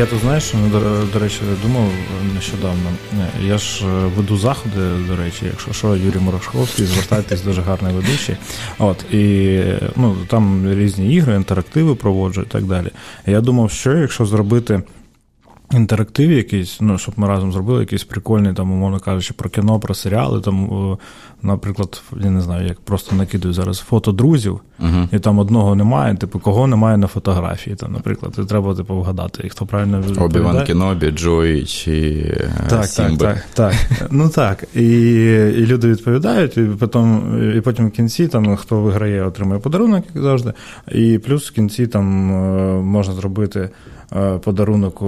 Я тут знаєш, до, до речі, думав нещодавно. Я ж веду заходи, до речі, якщо що, Юрій Морошковський, звертайтесь дуже гарний ведучий. От, І ну, там різні ігри, інтерактиви проводжу і так далі. Я думав, що якщо зробити інтерактив якийсь, ну, щоб ми разом зробили якийсь прикольний, там, умовно кажучи, про кіно, про серіали. Там, Наприклад, я не знаю, як просто накидую зараз фото друзів, uh і там одного немає, типу, кого немає на фотографії. Там, Наприклад, і треба типу, вгадати, хто правильно Обіван Кенобі, Джой чи так, Сімби. Так, так, так. Ну так. І і люди відповідають, і потім і потім в кінці там хто виграє, отримує подарунок, як завжди. І плюс в кінці там е, можна зробити. Е, подарунок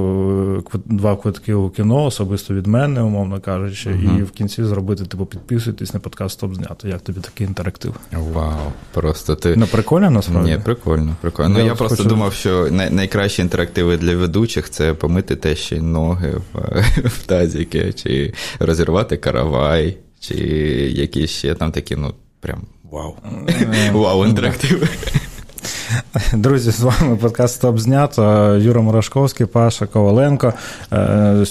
два квитки у кіно, особисто від мене, умовно кажучи, uh і в кінці зробити, типу, підписуйтесь на подкаст «Стоп знято. Як тобі такий інтерактив? Вау, просто ти. Ну, прикольно насправді? Ні, прикольно, прикольно. Ну, я, я просто хочу... думав, що най- найкращі інтерактиви для ведучих це помити те й ноги в, в тазіки, чи розірвати каравай, чи якісь ще там такі, ну, прям вау. Вау, інтерактиви. Друзі, з вами подкаст «Стоп знято». Юра Морошковський, Паша Коваленко. Е,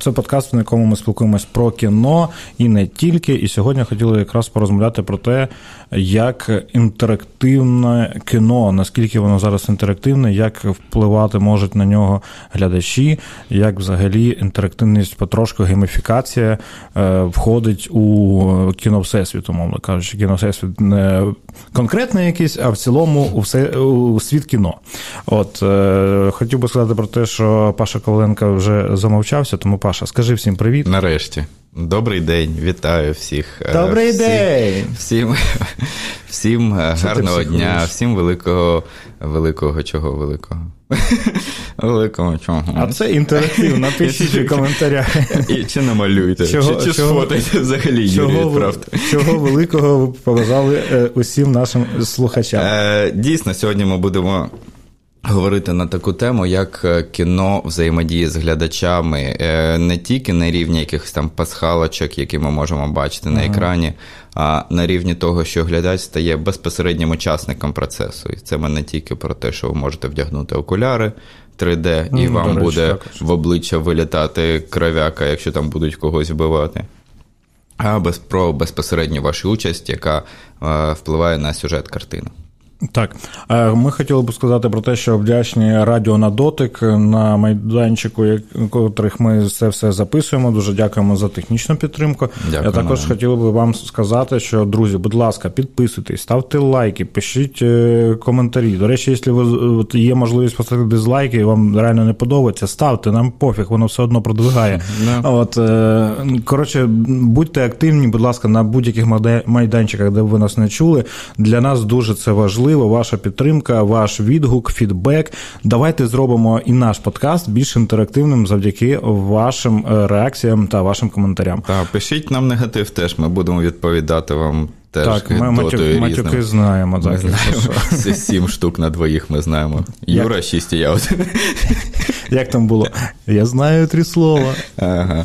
це подкаст, на якому ми спілкуємось про кіно і не тільки. І сьогодні хотіли якраз порозмовляти про те, як інтерактивне кіно, наскільки воно зараз інтерактивне, як впливати можуть на нього глядачі, як взагалі інтерактивність потрошку гейміфікація е, входить у кіно Всесвіт, умовно кажучи, кіно Всесвіт не конкретний якийсь, а в цілому все у світ кіно. От е, хотів би сказати про те, що Паша Коваленко вже замовчався, тому Паша, скажи всім привіт. Нарешті. Добрий день, вітаю всіх. Е, Добрий всі, день! Всім всім е, гарного дня, всім великого, великого чого великого. Великого чого. А це інтерактив, напишіть у коментарях. І Чи намалюйте, чого, чи, чи чого, сфотайте взагалі чого, Юрій відправте. Чого великого ви показали е, усім нашим слухачам? Дійсно, сьогодні ми будемо Говорити на таку тему, як е, кіно взаємодіє з глядачами, е, не тільки на рівні якихось там пасхалочок, які ми можемо бачити ага. на екрані, а на рівні того, що глядач стає безпосереднім учасником процесу. І це ми не тільки про те, що ви можете вдягнути окуляри 3D, і ну, вам речі, буде також. в обличчя вилітати кров'яка, якщо там будуть когось вбивати. А без про безпосередню вашу участь, яка е, впливає на сюжет картини. Так, е, ми хотіли б сказати про те, що вдячні радіо на дотик на майданчику, котрих ми це все записуємо. Дуже дякуємо за технічну підтримку. Дякую, Я також хотів би вам сказати, що друзі, будь ласка, підписуйтесь, ставте лайки, пишіть е, коментарі. До речі, якщо ви є можливість поставити дизлайки, і вам реально не подобається, ставте нам пофіг, воно все одно продвигає. No. От е, коротше, будьте активні, будь ласка, на будь-яких майданчиках, де ви нас не чули. Для нас дуже це важливо важлива ваша підтримка, ваш відгук, фідбек. Давайте зробимо і наш подкаст більш інтерактивним завдяки вашим е, реакціям та вашим коментарям. Так, пишіть нам негатив, теж ми будемо відповідати вам. Теж так, ми матюк, матюки знаємо. Так, знаємо. Сім штук на двоїх ми знаємо. Юра, шість і я один. Як там було? Я знаю три слова. Ага.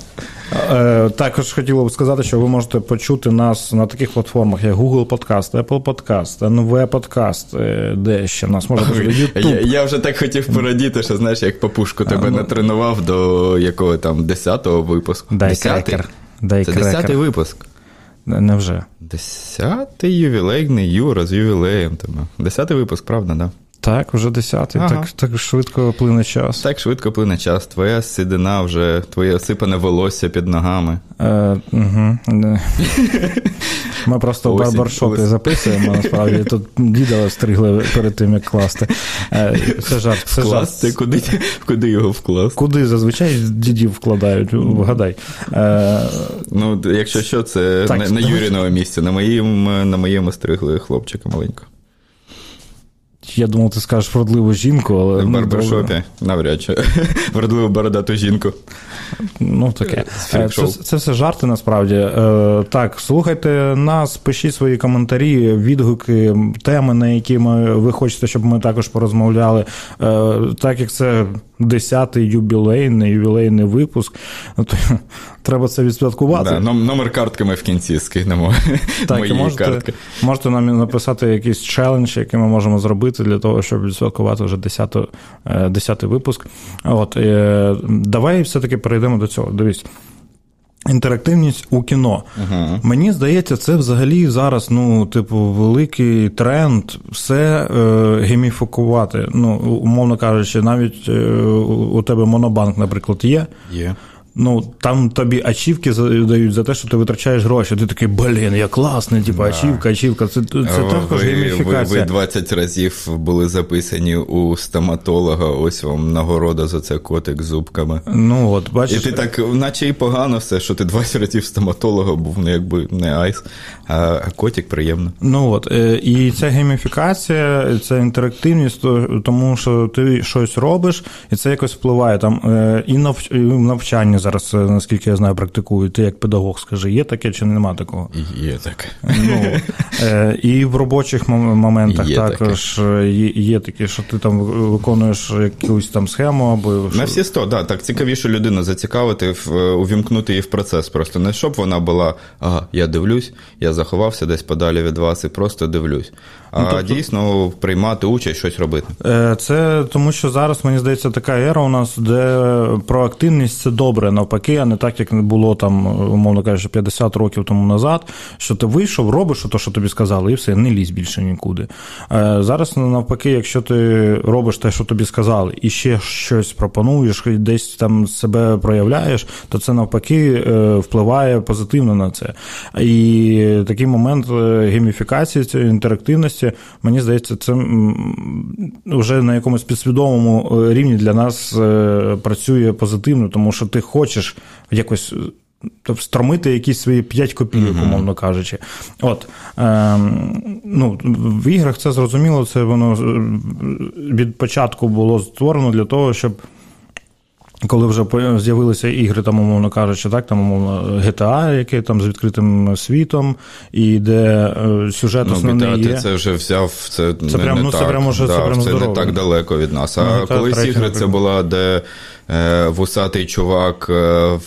Е, також хотіло б сказати, що ви можете почути нас на таких платформах, як Google Podcast, Apple Podcast, NV Podcast, е, де ще нас може бути YouTube. Я, я вже так хотів порадіти, що знаєш, як папушку тебе а, ну... не тренував до якого там 10-го випуску. Дай крекер. Дай Це 10-й випуск. Невже? Десятий ювілейний Юра з ювілеєм. Десятий випуск, правда, да? Так, вже десятий. Ага. Так так швидко плине час. Так швидко плине час. Твоя сідина вже, твоє осипане волосся під ногами. Е, угу. Ми просто в барбаршопі записуємо, насправді. Тут діда стригли перед тим, як класти. Е, це жарт. Це Вкласти? жарт. Куди куди його вкласти? Куди зазвичай дідів вкладають, вгадай. Е, ну, якщо що, це так, на, на Юріного місця, на моєму, на моєму стригли хлопчика маленького. Я думав, ти скажеш вродливу жінку, але. В ну, барбершопі, навряд чи. Вродливу бородату жінку. Ну, таке. Це, це це, все жарти насправді. Е, так, слухайте нас, пишіть свої коментарі, відгуки, теми, на які ми, ви хочете, щоб ми також порозмовляли. Е, так як це 10-й юбілейний ювілейний випуск, ну, то треба це відсвяткувати. Да, Номер картки ми в кінці скинемо. Так, і можете, можете нам написати якийсь челендж, який ми можемо зробити для того, щоб відсвяткувати вже 10-й 10 випуск. От, Давай все-таки перейдемо до цього. Дивись. Інтерактивність у кіно. uh Мені здається, це взагалі зараз, ну, типу, великий тренд все е, гейміфікувати. Ну, умовно кажучи, навіть е, у тебе монобанк, наприклад, є. Є. Ну, там тобі ачівки дають за те, що ти витрачаєш гроші. Ти такий, блін, я класний, типу, да. ачівка, ачівка. Це це також гейміфікація. Ви, ви 20 разів були записані у стоматолога, ось вам нагорода за це котик з зубками. Ну, от, бачиш. І ти так, наче і погано все, що ти 20 разів стоматолога був, ну якби не айс, а котик приємно. Ну от, е, і ця гейміфікація, це інтерактивність, тому що ти щось робиш, і це якось впливає там е, і навчання зараз, е, наскільки я знаю, практикують. Ти як педагог, скажи, є таке чи нема такого? Є таке. Ну, е, І в робочих моментах є також таке. Є, є такі, що ти там виконуєш якусь там схему або. На всі сто, да, так цікавіше людину зацікавити, увімкнути її в процес. Просто не щоб вона була, ага, я дивлюсь, я заховався десь подалі від вас і просто дивлюсь. А ну, тобто... дійсно приймати участь, щось робити. Е, це тому, що зараз, мені здається, така ера у нас, де проактивність це добре, навпаки, а не так, як не було там, умовно кажучи, 50 років тому назад, що ти вийшов, робиш то, що тобі сказали, і все, не лізь більше нікуди. Е, зараз, навпаки, якщо ти робиш те, що тобі сказали, і ще щось пропонуєш, десь там себе проявляєш, то це навпаки е, впливає позитивно на це. І такий момент гейміфікації, цієї інтерактивності мені здається, це вже на якомусь підсвідомому е, рівні для нас е, працює позитивно, тому що ти хочеш якось. Тобто стромити якісь свої 5 копійок, uh-huh. умовно кажучи. От, е, ну, В іграх це зрозуміло, це воно від початку було створено для того, щоб коли вже з'явилися ігри, там, умовно кажучи, так, там, умовно, GTA, яке там з відкритим світом, і де е, сюжет ну, основний GTA є. ти це вже взяв, це, це не, прям, не ну, так, це прям уже, да, це прям це не так далеко від нас. А ну, колись ігри наприклад. це була, де е, вусатий чувак е,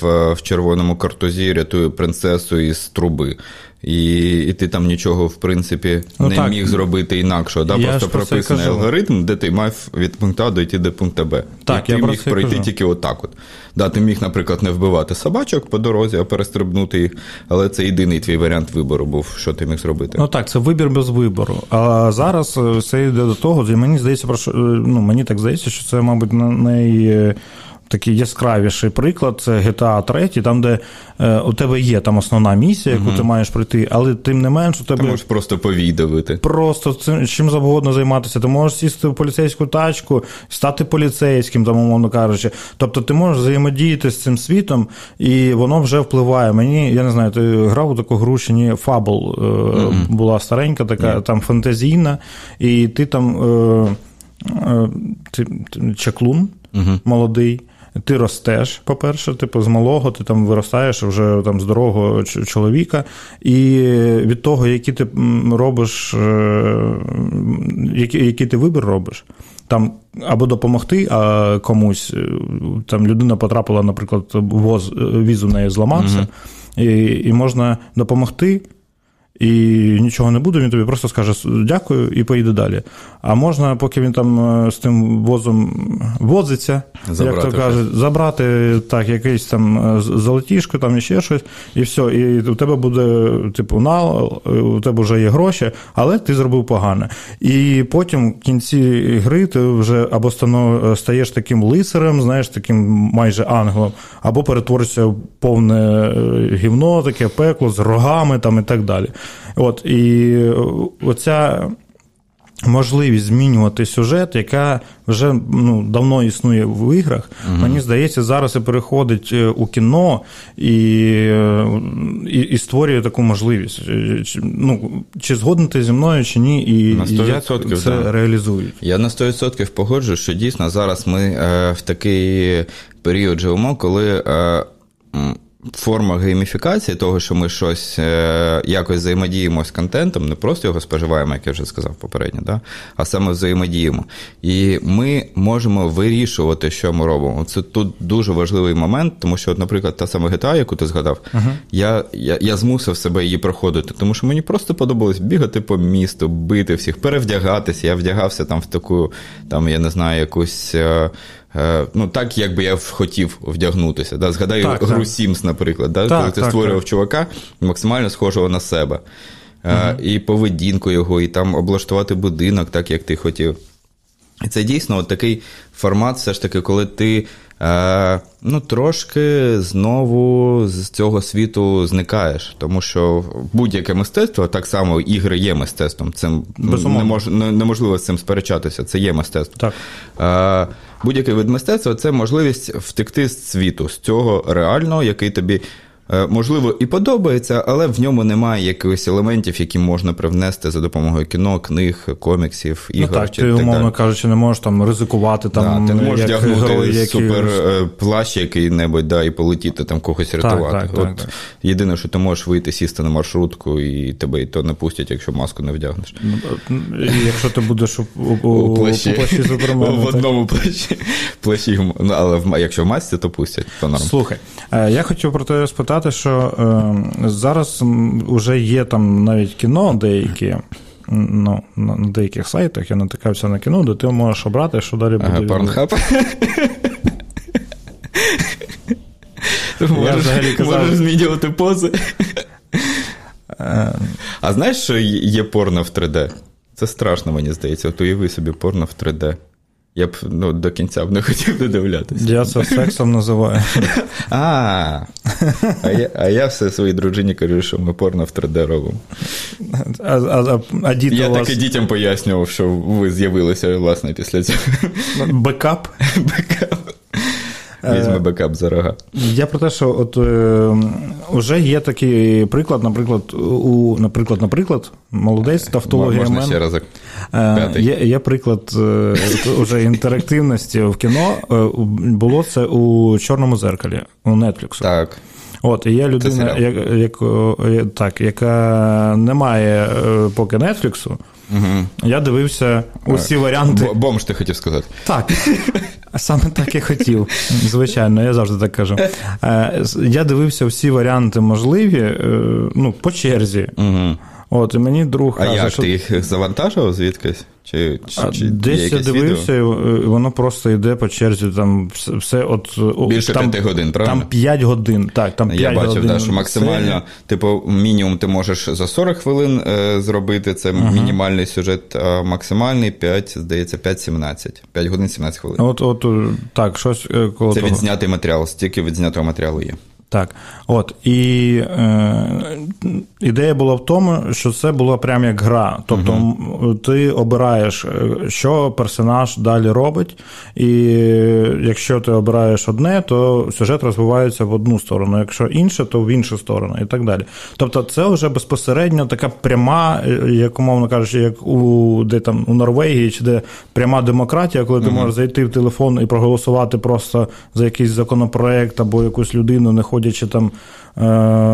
в, в червоному картузі рятує принцесу із труби. І і ти там нічого, в принципі, ну, не так. міг зробити інакше. Да? Просто прописаний алгоритм, де ти мав від пункту А дойти до пункту Б. Так, і ти міг пройти кажу. тільки отак. от. Да, Ти міг, наприклад, не вбивати собачок по дорозі, а перестрибнути їх, але це єдиний твій варіант вибору був, що ти міг зробити. Ну так, це вибір без вибору. А зараз е, все йде до того, і мені здається, про що е, ну мені так здається, що це, мабуть, най такий яскравіший приклад це GTA 3, там, де е, у тебе є там основна місія, яку угу. ти маєш пройти, але тим не менш у тебе. Ти можеш просто повідавити. Просто цим чим завгодно займатися. Ти можеш сісти в поліцейську тачку, стати поліцейським, там, умовно кажучи. Тобто ти можеш взаємодіяти з цим світом, і воно вже впливає. Мені, я не знаю, ти грав у таку гру чи ні, Fable угу. була старенька, така там фантазійна, і ти там. Е, е, ти, чаклун uh молодий, ти ростеш, по-перше, типу, з малого, ти там виростаєш вже там здорового чоловіка, і від того, які ти робиш, е, який, який ти вибір робиш, там або допомогти а комусь, е, там людина потрапила, наприклад, воз, віз у неї зламався, угу. і, і можна допомогти і нічого не буде, він тобі просто скаже дякую і поїде далі. А можна, поки він там е, з тим возом возиться, забрати як то кажуть, забрати так, якийсь там е, золотішко, там і ще щось, і все. І у тебе буде, типу, на, у тебе вже є гроші, але ти зробив погане. І потім в кінці гри ти вже або стаєш таким лицарем, знаєш, таким майже ангелом, або перетворишся в повне е, гівно, таке пекло з рогами там і так далі. От, І оця можливість змінювати сюжет, яка вже ну, давно існує в іграх, угу. мені здається, зараз і переходить е, у кіно і і, і створює таку можливість. Е, ну, Чи згоден ти зі мною, чи ні, і, на 100%, як це да. реалізують. Я на 100% погоджуюсь, що дійсно зараз ми е, в такий період живемо, коли. Е, форма гейміфікації, того, що ми щось е, якось взаємодіємо з контентом, не просто його споживаємо, як я вже сказав попередньо, да? а саме взаємодіємо. І ми можемо вирішувати, що ми робимо. Це тут дуже важливий момент, тому що, от, наприклад, та сама GTA, яку ти згадав, uh-huh. я, я я, змусив себе її проходити, тому що мені просто подобалось бігати по місту, бити всіх, перевдягатися. Я вдягався там в таку, там, я не знаю, якусь. Е, ну, так, як би я хотів вдягнутися. Да? Згадаю так, гру так. Sims, наприклад, да? так, коли ти створював чувака максимально схожого на себе. Угу. І поведінку його, і там облаштувати будинок, так як ти хотів. І це дійсно от такий формат, все ж таки, коли ти е, ну, трошки знову з цього світу зникаєш. Тому що будь-яке мистецтво, так само ігри є мистецтвом. Цим немож, неможливо з цим сперечатися, це є мистецтво. Так. Е, Будь-який вид мистецтва це можливість втекти з світу, з цього реального, який тобі можливо, і подобається, але в ньому немає якихось елементів, які можна привнести за допомогою кіно, книг, коміксів, ну ігор. Ну, так, чи, Ти, умовно так. кажучи, не можеш там ризикувати. там. Да, ти не можеш вдягнути які... супер е, плащ який-небудь да, і полетіти там когось рятувати. Так, От Єдине, що ти можеш вийти, сісти на маршрутку, і тебе і то не пустять, якщо маску не вдягнеш. Ну, якщо ти будеш у, у, у плащі, у плащі В одному плащі. плащі. Ну, але якщо в масці, то пустять. то норм. Слухай, е, я хотів про те спитати сказати, що е, зараз вже є там навіть кіно деякі. Ну, На деяких сайтах я натикався на кіно, де ти можеш обрати, що далі буде. Ага, Порнхаб? Можеш змінювати пози. Е. А знаєш, що є порно в 3D? Це страшно, мені здається. От уяви собі порно в 3D. Я б ну, до кінця б не хотів додивлятися. Я це сексом називаю. А, а я а я все своїй дружині кажу, що ми порно в 3D робимо. А, а, а діти Я вас... так і дітям пояснював, що ви з'явилися, власне, після цього. Бекап? Бекап. Візьме бекап за рога. Я про те, що от е, вже є такий приклад, наприклад, у наприклад, наприклад, молодець, тавтологія. Можна ще разок. Е, є, є приклад е, уже інтерактивності в кіно. Е, було це у Чорному зеркалі у Netflix. Так. От, і є людина, як, як, так, яка не має поки Нетфліксу. Угу. Я дивився усі варіанти. Бомж, ти хотів сказати. Так. Саме так і хотів. Звичайно, я завжди так кажу. Я дивився всі варіанти можливі ну, по черзі. Угу. От, і мені друг А каже, як що... ти їх завантажував звідкись? Чи, чи, чи Десь я дивився, відео? і воно просто йде по черзі. Там все от більше там, 5 годин, правильно? Там 5 годин. Так, там 5 я бачив, годин. Да, що максимально, це... типу, мінімум ти можеш за 40 хвилин е, зробити. Це uh мінімальний сюжет, а максимальний 5, здається, 5-17. 5 годин 17 хвилин. От, от так, щось е, коло Це того. відзнятий матеріал, стільки відзнятого матеріалу є. Так, от і е, ідея була в тому, що це була прям як гра. Тобто uh ти обираєш, е, що персонаж далі робить, і якщо ти обираєш одне, то сюжет розвивається в одну сторону, якщо інше, то в іншу сторону, і так далі. Тобто, це вже безпосередньо така пряма, е, як умовно кажучи, як у де там у Норвегії, чи де пряма демократія, коли ти uh можеш зайти в телефон і проголосувати просто за якийсь законопроект або якусь людину, не ходячи там е,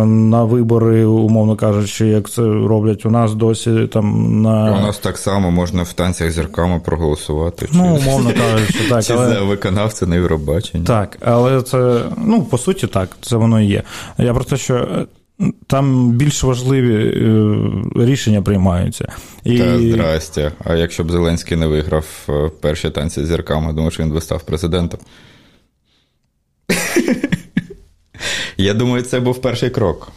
на вибори, умовно кажучи, як це роблять у нас досі. там на... У нас так само можна в танцях зірками проголосувати. Ну, чи... умовно кажучи, так. Чи але... за виконавця на Євробаченні. Так, але це, ну, по суті, так, це воно і є. Я про те, що. Е, там більш важливі е, рішення приймаються. І... Та здрастя. А якщо б Зеленський не виграв перші танці з зірками, думаю, що він би став президентом. Я думаю, це був перший крок.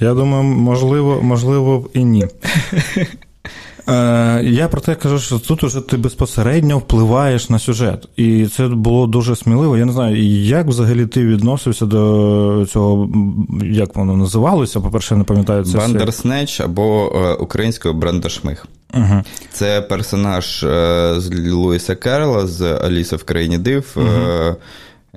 Я думаю, можливо, можливо, і ні. Е, я про те кажу, що тут уже ти безпосередньо впливаєш на сюжет. І це було дуже сміливо. Я не знаю, як взагалі ти відносився до цього, як воно називалося? По-перше, не пам'ятаю це. Бандерснеч або е, українською Брандашмих. Угу. Це персонаж е, з Луїса Керла з Аліса в країні див. Угу.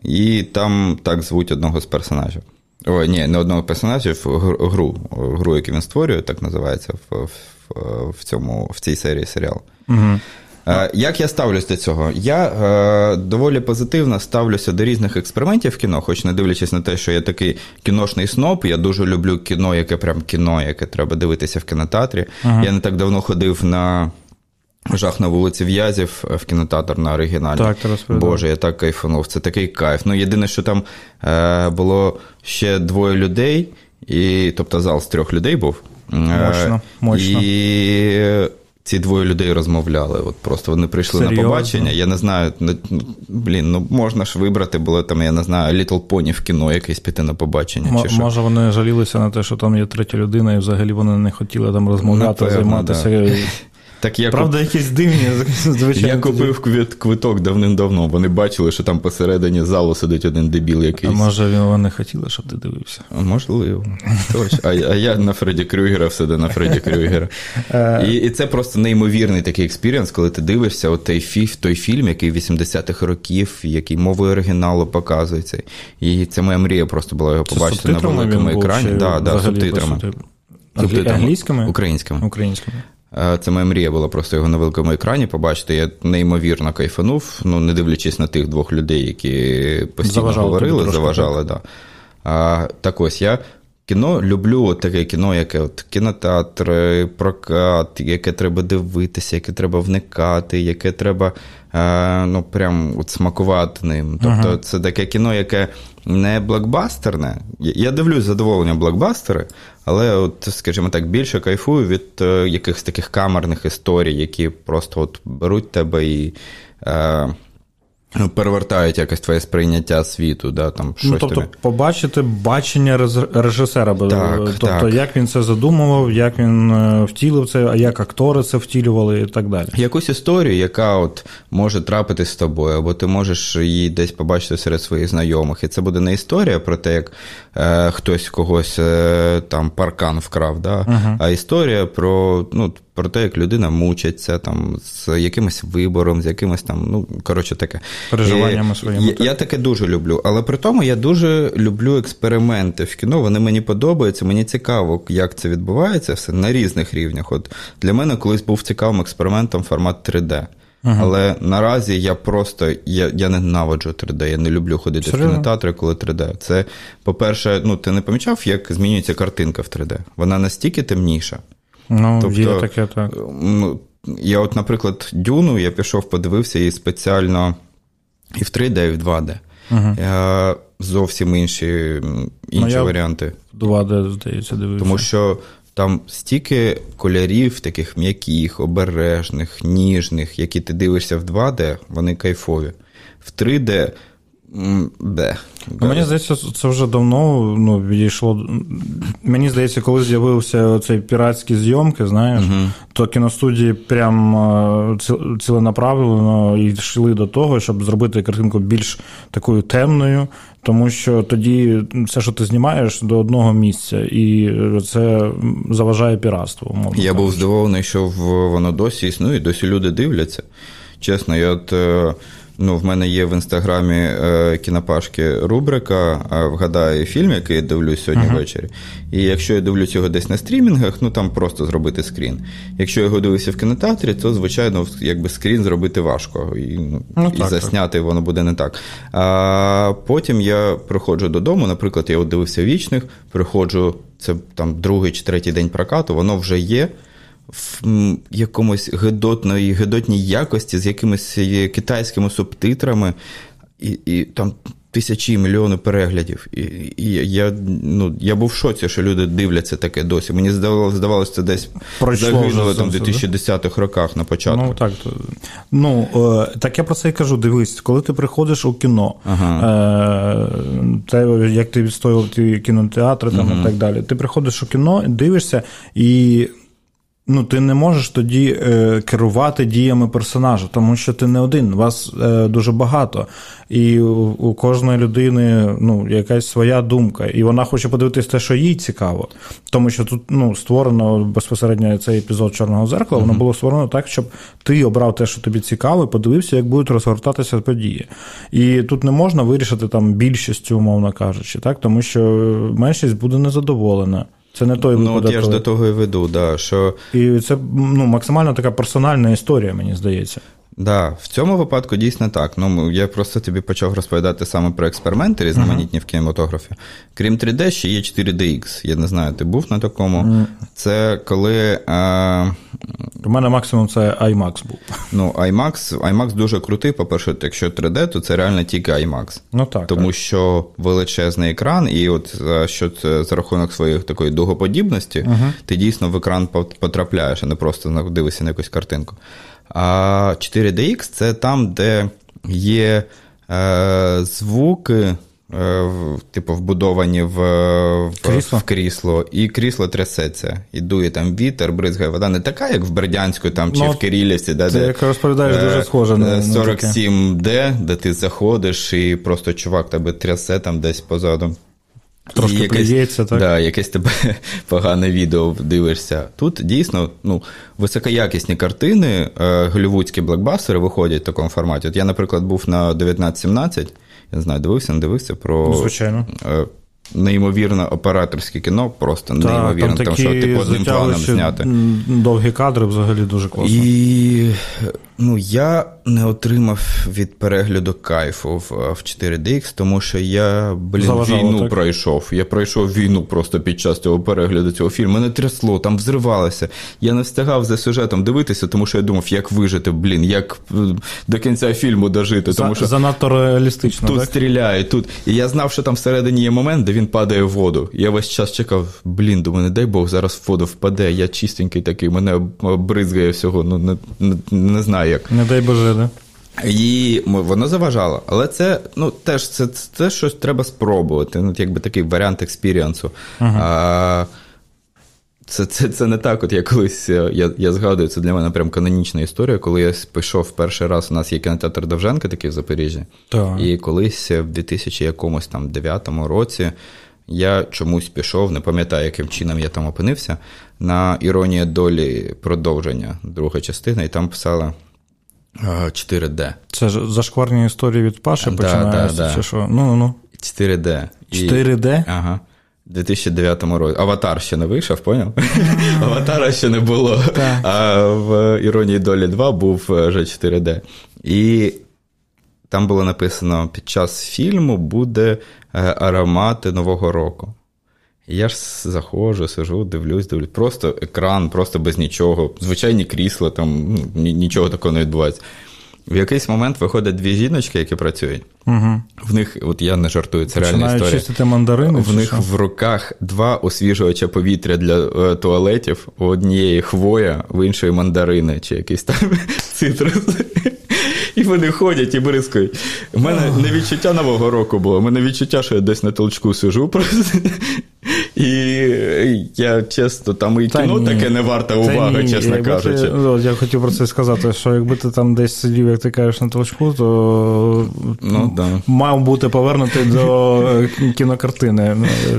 І там так звуть одного з персонажів. Ой, ні, не одного персонажів, гру, гру, яку він створює, так називається в в, в, цьому, в цій серії серіалу. Угу. Е, як я ставлюсь до цього? Я е, доволі позитивно ставлюся до різних експериментів в кіно, хоч не дивлячись на те, що я такий кіношний сноп, я дуже люблю кіно, яке прям кіно, яке треба дивитися в кінотеатрі. Ага. Я не так давно ходив на. Жах на вулиці В'язів е, в кінотеатр на оригіналі. Так, Боже, я так кайфанув. Це такий кайф. Ну, єдине, що там е, було ще двоє людей, і, тобто зал з трьох людей був. Мощно, мощно. І ці двоє людей розмовляли. От Просто вони прийшли Серйозно? на побачення. Я не знаю, ну, блін, ну можна ж вибрати, було там, я не знаю, Little Pony в кіно якесь піти на побачення. М- чи що. Може, вони жалілися на те, що там є третя людина, і взагалі вони не хотіли там розмовляти, Напевно, займатися. Да. Так я Правда, куп... якісь дивні, звичайно. Я купив квиток давним-давно. Вони бачили, що там посередині залу сидить один дебіл якийсь. А може вони хотіли, щоб ти дивився? Можливо. Точно. А, а я на Фредді Крюгера всюди на Фредді Крюгера. Е. І і це просто неймовірний такий експірієнс, коли ти дивишся от той, фі, той фільм, який 80-х років, який мовою оригіналу показується. І це моя мрія просто була його побачити на великому екрані. Да, да, субтитрами. Англійськими? Українськими. Українськими. Е, це моя мрія була просто його на великому екрані побачити. Я неймовірно кайфанув, ну не дивлячись на тих двох людей, які постійно заважали говорили, заважали. Да. А, Так ось я кіно люблю таке кіно, яке от кінотеатр, прокат, яке треба дивитися, яке треба вникати, яке треба е, ну, прям от смакувати ним. Тобто, uh це таке кіно, яке не блокбастерне. Я дивлюсь задоволення блокбастери, але, от, скажімо так, більше кайфую від е, якихось таких камерних історій, які просто от беруть тебе і. Е, перевертають якось твоє сприйняття світу. Да, там, ну, щось ну, Тобто, тобі. побачити бачення режисера. Так, тобто, так. як він це задумував, як він е, втілив це, а як актори це втілювали і так далі. Якусь історію, яка от може трапитись з тобою, або ти можеш її десь побачити серед своїх знайомих. І це буде не історія про те, як е, хтось когось е, там паркан вкрав, да? Uh-huh. а історія про ну, про те, як людина мучиться там з якимось вибором, з якимось там, ну коротше таке. Переживаннями своїми. Я, я таке дуже люблю. Але при тому я дуже люблю експерименти в кіно. Вони мені подобаються. Мені цікаво, як це відбувається все на різних рівнях. От для мене колись був цікавим експериментом формат 3D. Ага. Але наразі я просто я я ненавиджу 3D. Я не люблю ходити Серйозно? в кінотеатри, коли 3D. Це, по-перше, ну ти не помічав, як змінюється картинка в 3D? Вона настільки темніша. Ну, тобто, є таке так. Ну, я, от, наприклад, Дюну я пішов, подивився і спеціально і в 3D, і в 2D. Угу. Я Зовсім інші інші ну, варіанти. 2D, здається, дивився. Тому що там стільки кольорів, таких м'яких, обережних, ніжних, які ти дивишся в 2D, вони кайфові. В 3D де. Ну, мені здається, це вже давно ну, відійшло. Мені здається, коли з'явився цей піратські зйомки, знаєш, uh то кіностудії прям е, ціленаправлено йшли до того, щоб зробити картинку більш такою темною, тому що тоді все, що ти знімаєш, до одного місця, і це заважає піратству. Я так. був здивований, що воно досі існує, досі люди дивляться. Чесно, я от. Ну, в мене є в інстаграмі е, кінопашки рубрика Вгадаю фільм, який я дивлюсь сьогодні uh-huh. ввечері. І якщо я дивлюсь його десь на стрімінгах, ну там просто зробити скрін. Якщо я його дивлюся в кінотеатрі, то звичайно якби скрін зробити важко. І ну, ну, і так, засняти так. воно буде не так. А потім я приходжу додому, наприклад, я от дивився вічних, приходжу, це там другий чи третій день прокату, воно вже є в якомусь гидотної, гидотній якості з якимись е, китайськими субтитрами, і і там тисячі мільйони переглядів. І, і я ну, я був в шоці, що люди дивляться таке досі. Мені здавалося, здавалося, це десь загинуло там в 2010-х роках на початку. Ну, так, ну, е, так я про це і кажу: дивись, коли ти приходиш у кіно, ага. Е, те, як ти відстоював ті кінотеатри там, ага. і так далі, ти приходиш у кіно, дивишся і. Ну, ти не можеш тоді е, керувати діями персонажа, тому що ти не один, вас е, дуже багато. І у, у кожної людини ну, якась своя думка, і вона хоче подивитися те, що їй цікаво. Тому що тут ну, створено безпосередньо цей епізод Чорного зеркала, воно було створено так, щоб ти обрав те, що тобі цікаво, і подивився, як будуть розгортатися події. І тут не можна вирішити там більшістю, умовно кажучи, так, тому що меншість буде незадоволена. Це не той Ну, от я ж до того і веду, да, що. І це ну, максимально така персональна історія, мені здається. Да, в цьому випадку дійсно так. Ну, Я просто тобі почав розповідати саме про експерименти різноманітні uh-huh. в кінематографі. Крім 3D, ще є 4DX. Я не знаю, ти був на такому. Uh-huh. Це коли. А... У мене максимум це IMAX був. Ну, IMAX IMAX дуже крутий. По-перше, якщо 3D, то це реально тільки IMAX. Ну так. Тому так. що величезний екран, і от що це за рахунок своєї такої дугоподібності, uh-huh. ти дійсно в екран потрапляєш, а не просто дивишся на якусь картинку. А 4DX це там, де є е, звуки, е, типу, вбудовані в, в крісло. в крісло, і крісло трясеться. І дує там вітер, бризгає вода. Не така, як в Бердянську там, чи ну, в Кирилівці, де, як розповідаєш, дуже е, схоже на 47D, де ти заходиш, і просто чувак тебе трясе там десь позаду. Трошки якесь, плюється, так? Да, якесь тебе погане відео дивишся. Тут дійсно ну, високоякісні картини, е, голівудські блокбастери виходять в такому форматі. От я, наприклад, був на 1917, я не знаю, дивився, не дивився про. Ну, звичайно. Е, неймовірне операторське кіно, просто Та, неймовірне, там тому що типу одним планом зняти. Довгі кадри взагалі дуже класно. І ну, я не отримав від перегляду кайфу в, в 4DX, тому що я блін, Заважало, війну так? пройшов. Я пройшов війну просто під час цього перегляду цього фільму. Мене трясло, там взривалося. Я не встигав за сюжетом дивитися, тому що я думав, як вижити, блін, як е, до кінця фільму дожити. Тому що Занадто реалістично. Тут так? стріляють, тут. І я знав, що там всередині є момент, де він падає в воду. Я весь час чекав, блін, думаю, не дай Бог, зараз в воду впаде. Я чистенький такий, мене бризгає всього. Ну не, не, не знаю як. Не дай Боже, да? І воно заважало. Але це ну, теж це, це, це щось треба спробувати. Ну, якби такий варіант експіріансу. Uh-huh. Це це, це не так. От я колись е, я я згадую, це для мене прям канонічна історія. Коли я пішов перший раз, у нас є кінотеатр Довженка, такий в Запоріжжі. Так. І колись в 2009 році я чомусь пішов, не пам'ятаю, яким чином я там опинився, на іронія долі продовження, друга частина, і там писала 4D. Це ж зашкварні історії від Паші да, починаються, да, да. чи що? Ну, ну. 4D. 4D? Ага. У 2009 році. Аватар ще не вийшов, поняв? Аватара ще не було. А в Іронії долі 2 був вже 4D. І там було написано: під час фільму буде е, аромати Нового року. Я ж заходжу, сижу, дивлюсь, дивлюсь. Просто екран, просто без нічого. Звичайні крісла, там ну, нічого такого не відбувається. В якийсь момент виходять дві жіночки, які працюють. Угу. В них, от я не жартую, це реальна історія. чистити мандарини. В них що? в руках два освіжувача повітря для е, туалетів. У однієї хвоя, в іншої мандарини, чи якийсь там цитрус. І вони ходять і бризкають. У мене не відчуття нового року було, у мене відчуття, що я десь на толчку сижу просто. І я чесно, там і кіно ні. таке не варта уваги, чесно якби кажучи. Ти, я хотів про це сказати, що якби ти там десь сидів, як ти кажеш, на толчку, то ну, да. мав бути повернутий до кінокартини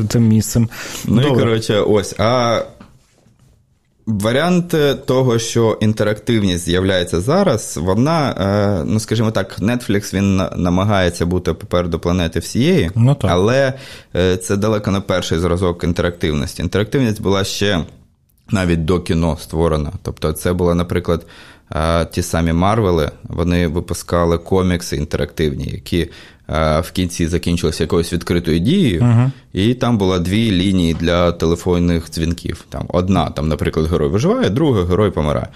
тим місцем. Ну Добре. і коротше, ось. А Варіант того, що інтерактивність з'являється зараз, вона, е, ну скажімо так, Netflix він намагається бути попереду планети всієї, ну, так. але е, це далеко не перший зразок інтерактивності. Інтерактивність була ще навіть до кіно створена. Тобто, це була, наприклад, е, ті самі Марвели, вони випускали комікси інтерактивні, які в кінці закінчилася якоюсь відкритою дією, uh-huh. і там було дві лінії для телефонних дзвінків. Там Одна, там, наприклад, герой виживає, друга герой помирає.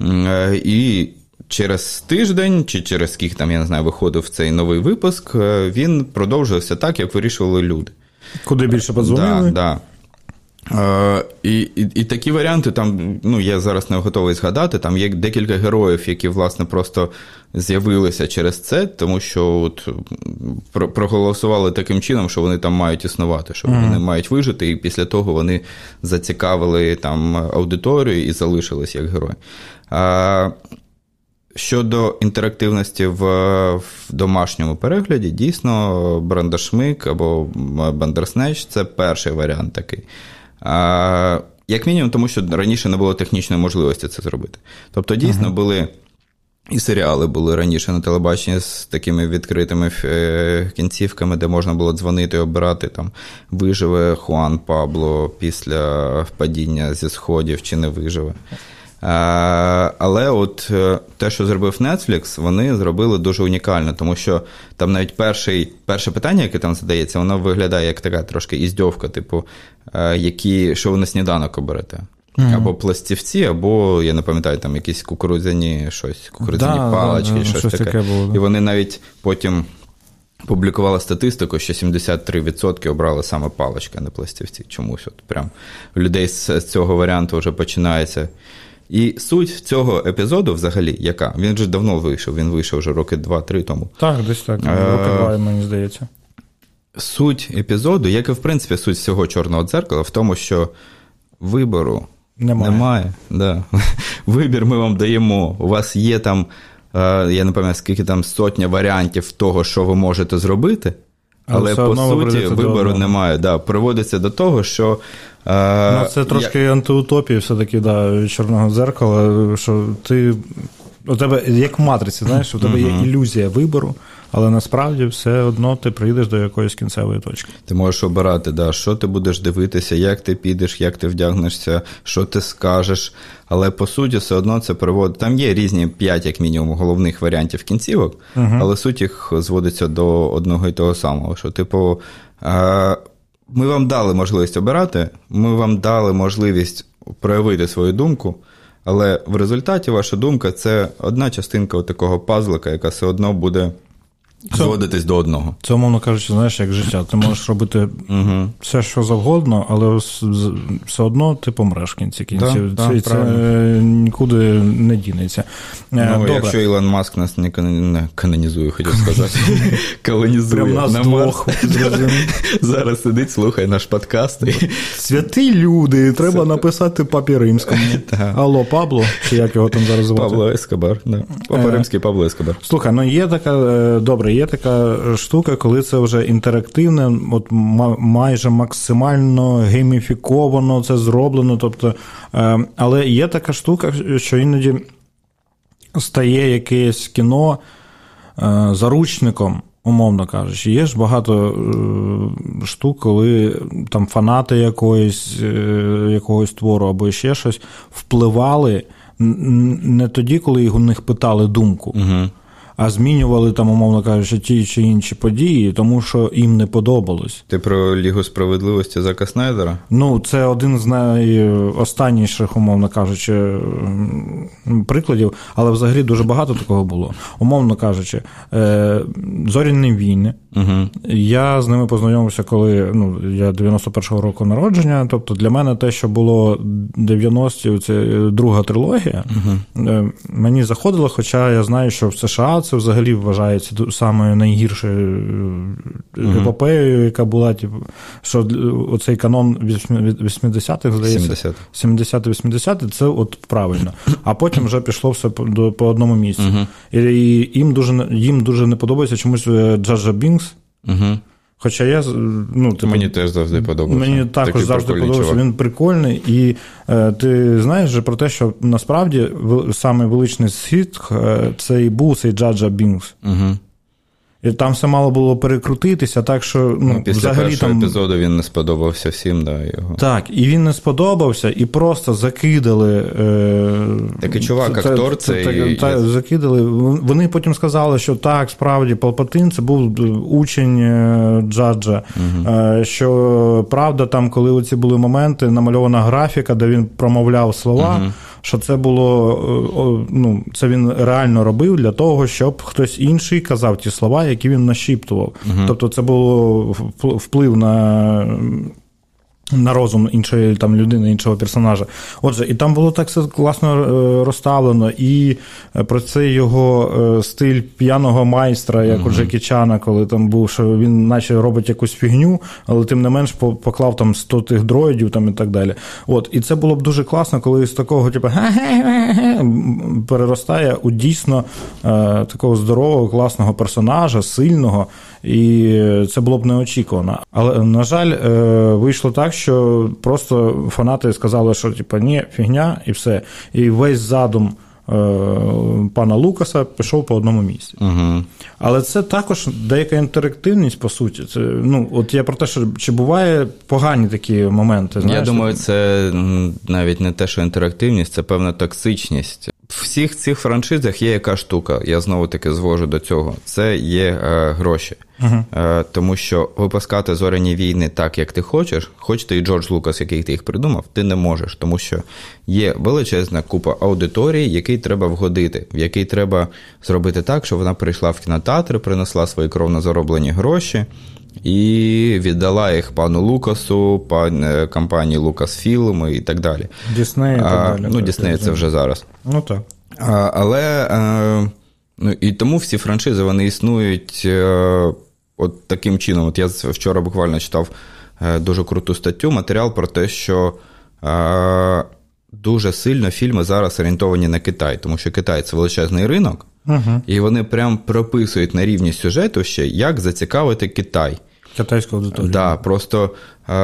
Е, і через тиждень, чи через скільки там, я не знаю, виходив цей новий випуск, е, він продовжувався так, як вирішували люди. Куди більше подзвонили? Да, да. Е, і і, і такі варіанти, там, ну я зараз не готовий згадати. Там є декілька героїв, які, власне, просто з'явилися через це, тому що от проголосували таким чином, що вони там мають існувати, що mm-hmm. вони мають вижити, і після того вони зацікавили там аудиторію і залишились як герої. А, Щодо інтерактивності в в домашньому перегляді, дійсно, Брандашмик або Бандерснеч це перший варіант такий. Як мінімум, тому що раніше не було технічної можливості це зробити. Тобто, дійсно, були. І серіали були раніше на телебаченні з такими відкритими е, кінцівками, де можна було дзвонити і обирати там, виживе Хуан Пабло після падіння зі сходів чи не виживе. Але от е, те, що зробив Netflix, вони зробили дуже унікально, тому що там навіть перший, перше питання, яке там задається, воно виглядає як така трошки іздьовка, типу, які, що ви на сніданок оберете. Mm-hmm. Або пластівці, або, я не пам'ятаю, там якісь кукурудзяні щось, кукурудзяні да, палички, да, да, щось, щось таке. таке було, І вони навіть потім публікували статистику, що 73% обрали саме палички, а не пластівці. Чомусь от прям у людей з цього варіанту вже починається. І суть цього епізоду, взагалі, яка? Він вже давно вийшов, він вийшов вже роки 2-3 тому. Так, десь так. Роки два, мені здається. Суть епізоду, як і в принципі суть всього чорного дзеркала, в тому, що вибору немає. немає да. Вибір ми вам даємо. У вас є там, я не пам'ятаю, скільки там сотня варіантів того, що ви можете зробити. Але, Але по суті вибору немає. Да, Приводиться до того, що Ну, Це трошки я... антиутопія, все-таки, да, чорного дзеркала, що ти. У тебе як в матриці, знаєш, у тебе є ілюзія вибору, але насправді все одно ти прийдеш до якоїсь кінцевої точки. Ти можеш обирати, да, що ти будеш дивитися, як ти підеш, як ти вдягнешся, що ти скажеш. Але по суті, все одно це приводить. Там є різні п'ять, як мінімум, головних варіантів кінцівок, uh але суть їх зводиться до одного і того самого. Що, типу, ми вам дали можливість обирати, ми вам дали можливість проявити свою думку, але в результаті ваша думка це одна частинка такого пазлика, яка все одно буде зводитись до одного. Це, умовно кажучи, знаєш, як життя. Ти можеш робити все, що завгодно, але все одно ти помреш в кінці кінців. Да, це, да, це нікуди не дінеться. Ну, Добре. Якщо Ілон Маск нас не, канонізує, хотів сказати. Колонізує. Прям нас двох. Зараз сидить, слухає наш подкаст. Святі люди, треба написати папі римському. Алло, Пабло, чи як його там зараз звати? Пабло Ескобар. Папа е, римський Пабло Ескобар. Слухай, ну є така, е, добре, є така штука, коли це вже інтерактивне, от майже максимально гейміфіковано це зроблено. Тобто, е, Але є така штука, що іноді стає якесь кіно е, заручником. Умовно кажучи, є ж багато е, штук, коли там фанати якоїсь, якогось твору або ще щось впливали не тоді, коли у них питали думку, угу а змінювали там, умовно кажучи, ті чи інші події, тому що їм не подобалось. Ти про Лігу справедливості Зака Снайдера? Ну, це один з найостанніших, умовно кажучи, прикладів, але взагалі дуже багато такого було. Умовно кажучи, е, зоряні війни. Угу. Я з ними познайомився, коли ну, я 91-го року народження. Тобто для мене те, що було 90-ті, це друга трилогія, угу. мені заходило, хоча я знаю, що в США це взагалі вважається самою найгіршою uh-huh. епопеєю, яка була, типу, що оцей канон 80-х, здається, 70-80-х, це от правильно. А потім вже пішло все по, по одному місцю. Uh-huh. І, і їм дуже їм дуже не подобається чомусь е, Джаджа Бінкс. Хоча я ну, типу, мені теж завжди подобався. Мені також Такий завжди подобався. Він прикольний, і е, ти знаєш же про те, що насправді саме величний світ е, це і був цей Джаджа Бінкс. Угу. Там все мало було перекрутитися, так що ну, ну після взагалі першого там... епізоду він не сподобався всім, да, його. Так, і він не сподобався, і просто закидали. Е... Такий чувак, це, актор, це, це, і... та, закидали. Вони потім сказали, що так, справді Палпатин це був учень е, Джаджа. Угу. Е, що правда, там, коли оці були моменти, намальована графіка, де він промовляв слова. Угу що це було ну, це він реально робив для того, щоб хтось інший казав ті слова, які він нашіптував. Угу. Тобто, це було вплив на на розум іншої там людини, іншого персонажа. Отже, і там було так все класно е, розставлено, і е, про цей його е, стиль п'яного майстра, як uh-huh. у Джекі Чана, коли там був, що він наче робить якусь фігню, але тим не менш поклав там 100 тих дроїдів там і так далі. От, І це було б дуже класно, коли з такого, типу, переростає у дійсно такого здорового, класного персонажа, сильного, і це було б неочікувано. Але, на жаль, вийшло так що просто фанати сказали, що типу, ні, фігня, і все. І весь задум пана Лукаса пішов по одному місці. Угу. Але це також деяка інтерактивність, по суті. Це, ну, От я про те, що чи буває погані такі моменти. Знаєш? Я думаю, це навіть не те, що інтерактивність, це певна токсичність. В всіх цих франшизах є яка штука, я знову таки звожу до цього. Це є е, гроші. Uh-huh. Е, тому що випускати зоряні війни так, як ти хочеш, хоч ти і Джордж Лукас, який ти їх придумав, ти не можеш, тому що є величезна купа аудиторії, який треба вгодити, в який треба зробити так, щоб вона прийшла в кінотеатр, принесла свої кровно зароблені гроші. І віддала їх пану Лукасу, пан е, компанії Лукасфілм і так далі. Дісней і так далі. Ну, Дісней це вже зараз. Ну так. А, Але е, ну, і тому всі франшизи вони існують е, от таким чином. От я вчора буквально читав дуже круту статтю, матеріал про те, що. Дуже сильно фільми зараз орієнтовані на Китай, тому що Китай це величезний ринок, uh і вони прям прописують на рівні сюжету ще, як зацікавити Китай. Китайську аудиторію. Да, просто е,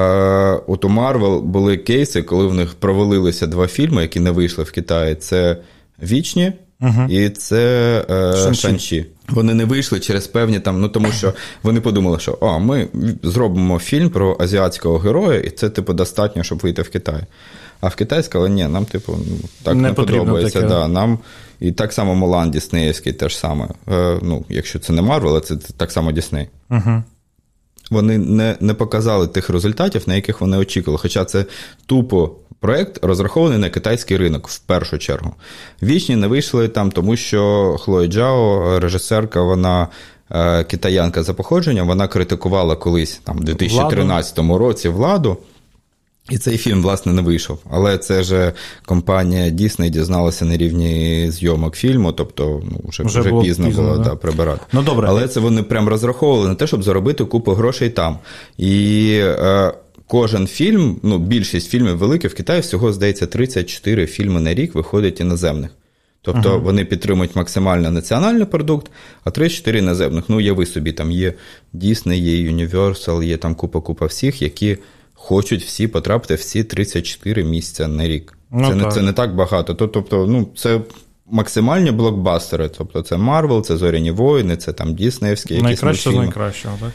от у Марвел були кейси, коли в них провалилися два фільми, які не вийшли в Китаї. Це Вічні uh і це е, Шанчі. Вони не вийшли через певні там, ну тому що вони подумали, що а, ми зробимо фільм про азіатського героя, і це, типу, достатньо, щоб вийти в Китай. А в Китай сказали, ні, нам, типу, ну, так не, не подобається. Таке. Да, нам... І так само Мулан Діснеївський теж саме. Е, ну, Якщо це не Марвел, це так само Дісней. uh вони не не показали тих результатів, на яких вони очікували. Хоча це тупо проект розрахований на китайський ринок в першу чергу. Вічні не вийшли там, тому що Хлоя Джао, режисерка, вона. Е, китаянка за походженням, вона критикувала колись там в 2013 владу. році владу і цей фільм, власне, не вийшов. Але це ж компанія Disney дізналася на рівні зйомок фільму, тобто ну, вже вже, вже пізно, пізно було да? Да, прибирати. Ну, добре. Але це вони прям розраховували на те, щоб заробити купу грошей там. І е, кожен фільм, ну, більшість фільмів великих в Китаї всього, здається, 34 фільми на рік виходять іноземних. Тобто ага. вони підтримують максимально національний продукт, а 3-4 іноземних. Ну, уяви собі, там є Disney, є Universal, є там купа-купа всіх, які хочуть всі потрапити в ці 3-4 місця на рік. Ну, це, не, це не так багато. Тобто, ну, це. Максимальні блокбастери, тобто це Марвел, це Зоряні війни, це там Діснеївські якісь Найкраще з найкращого, так?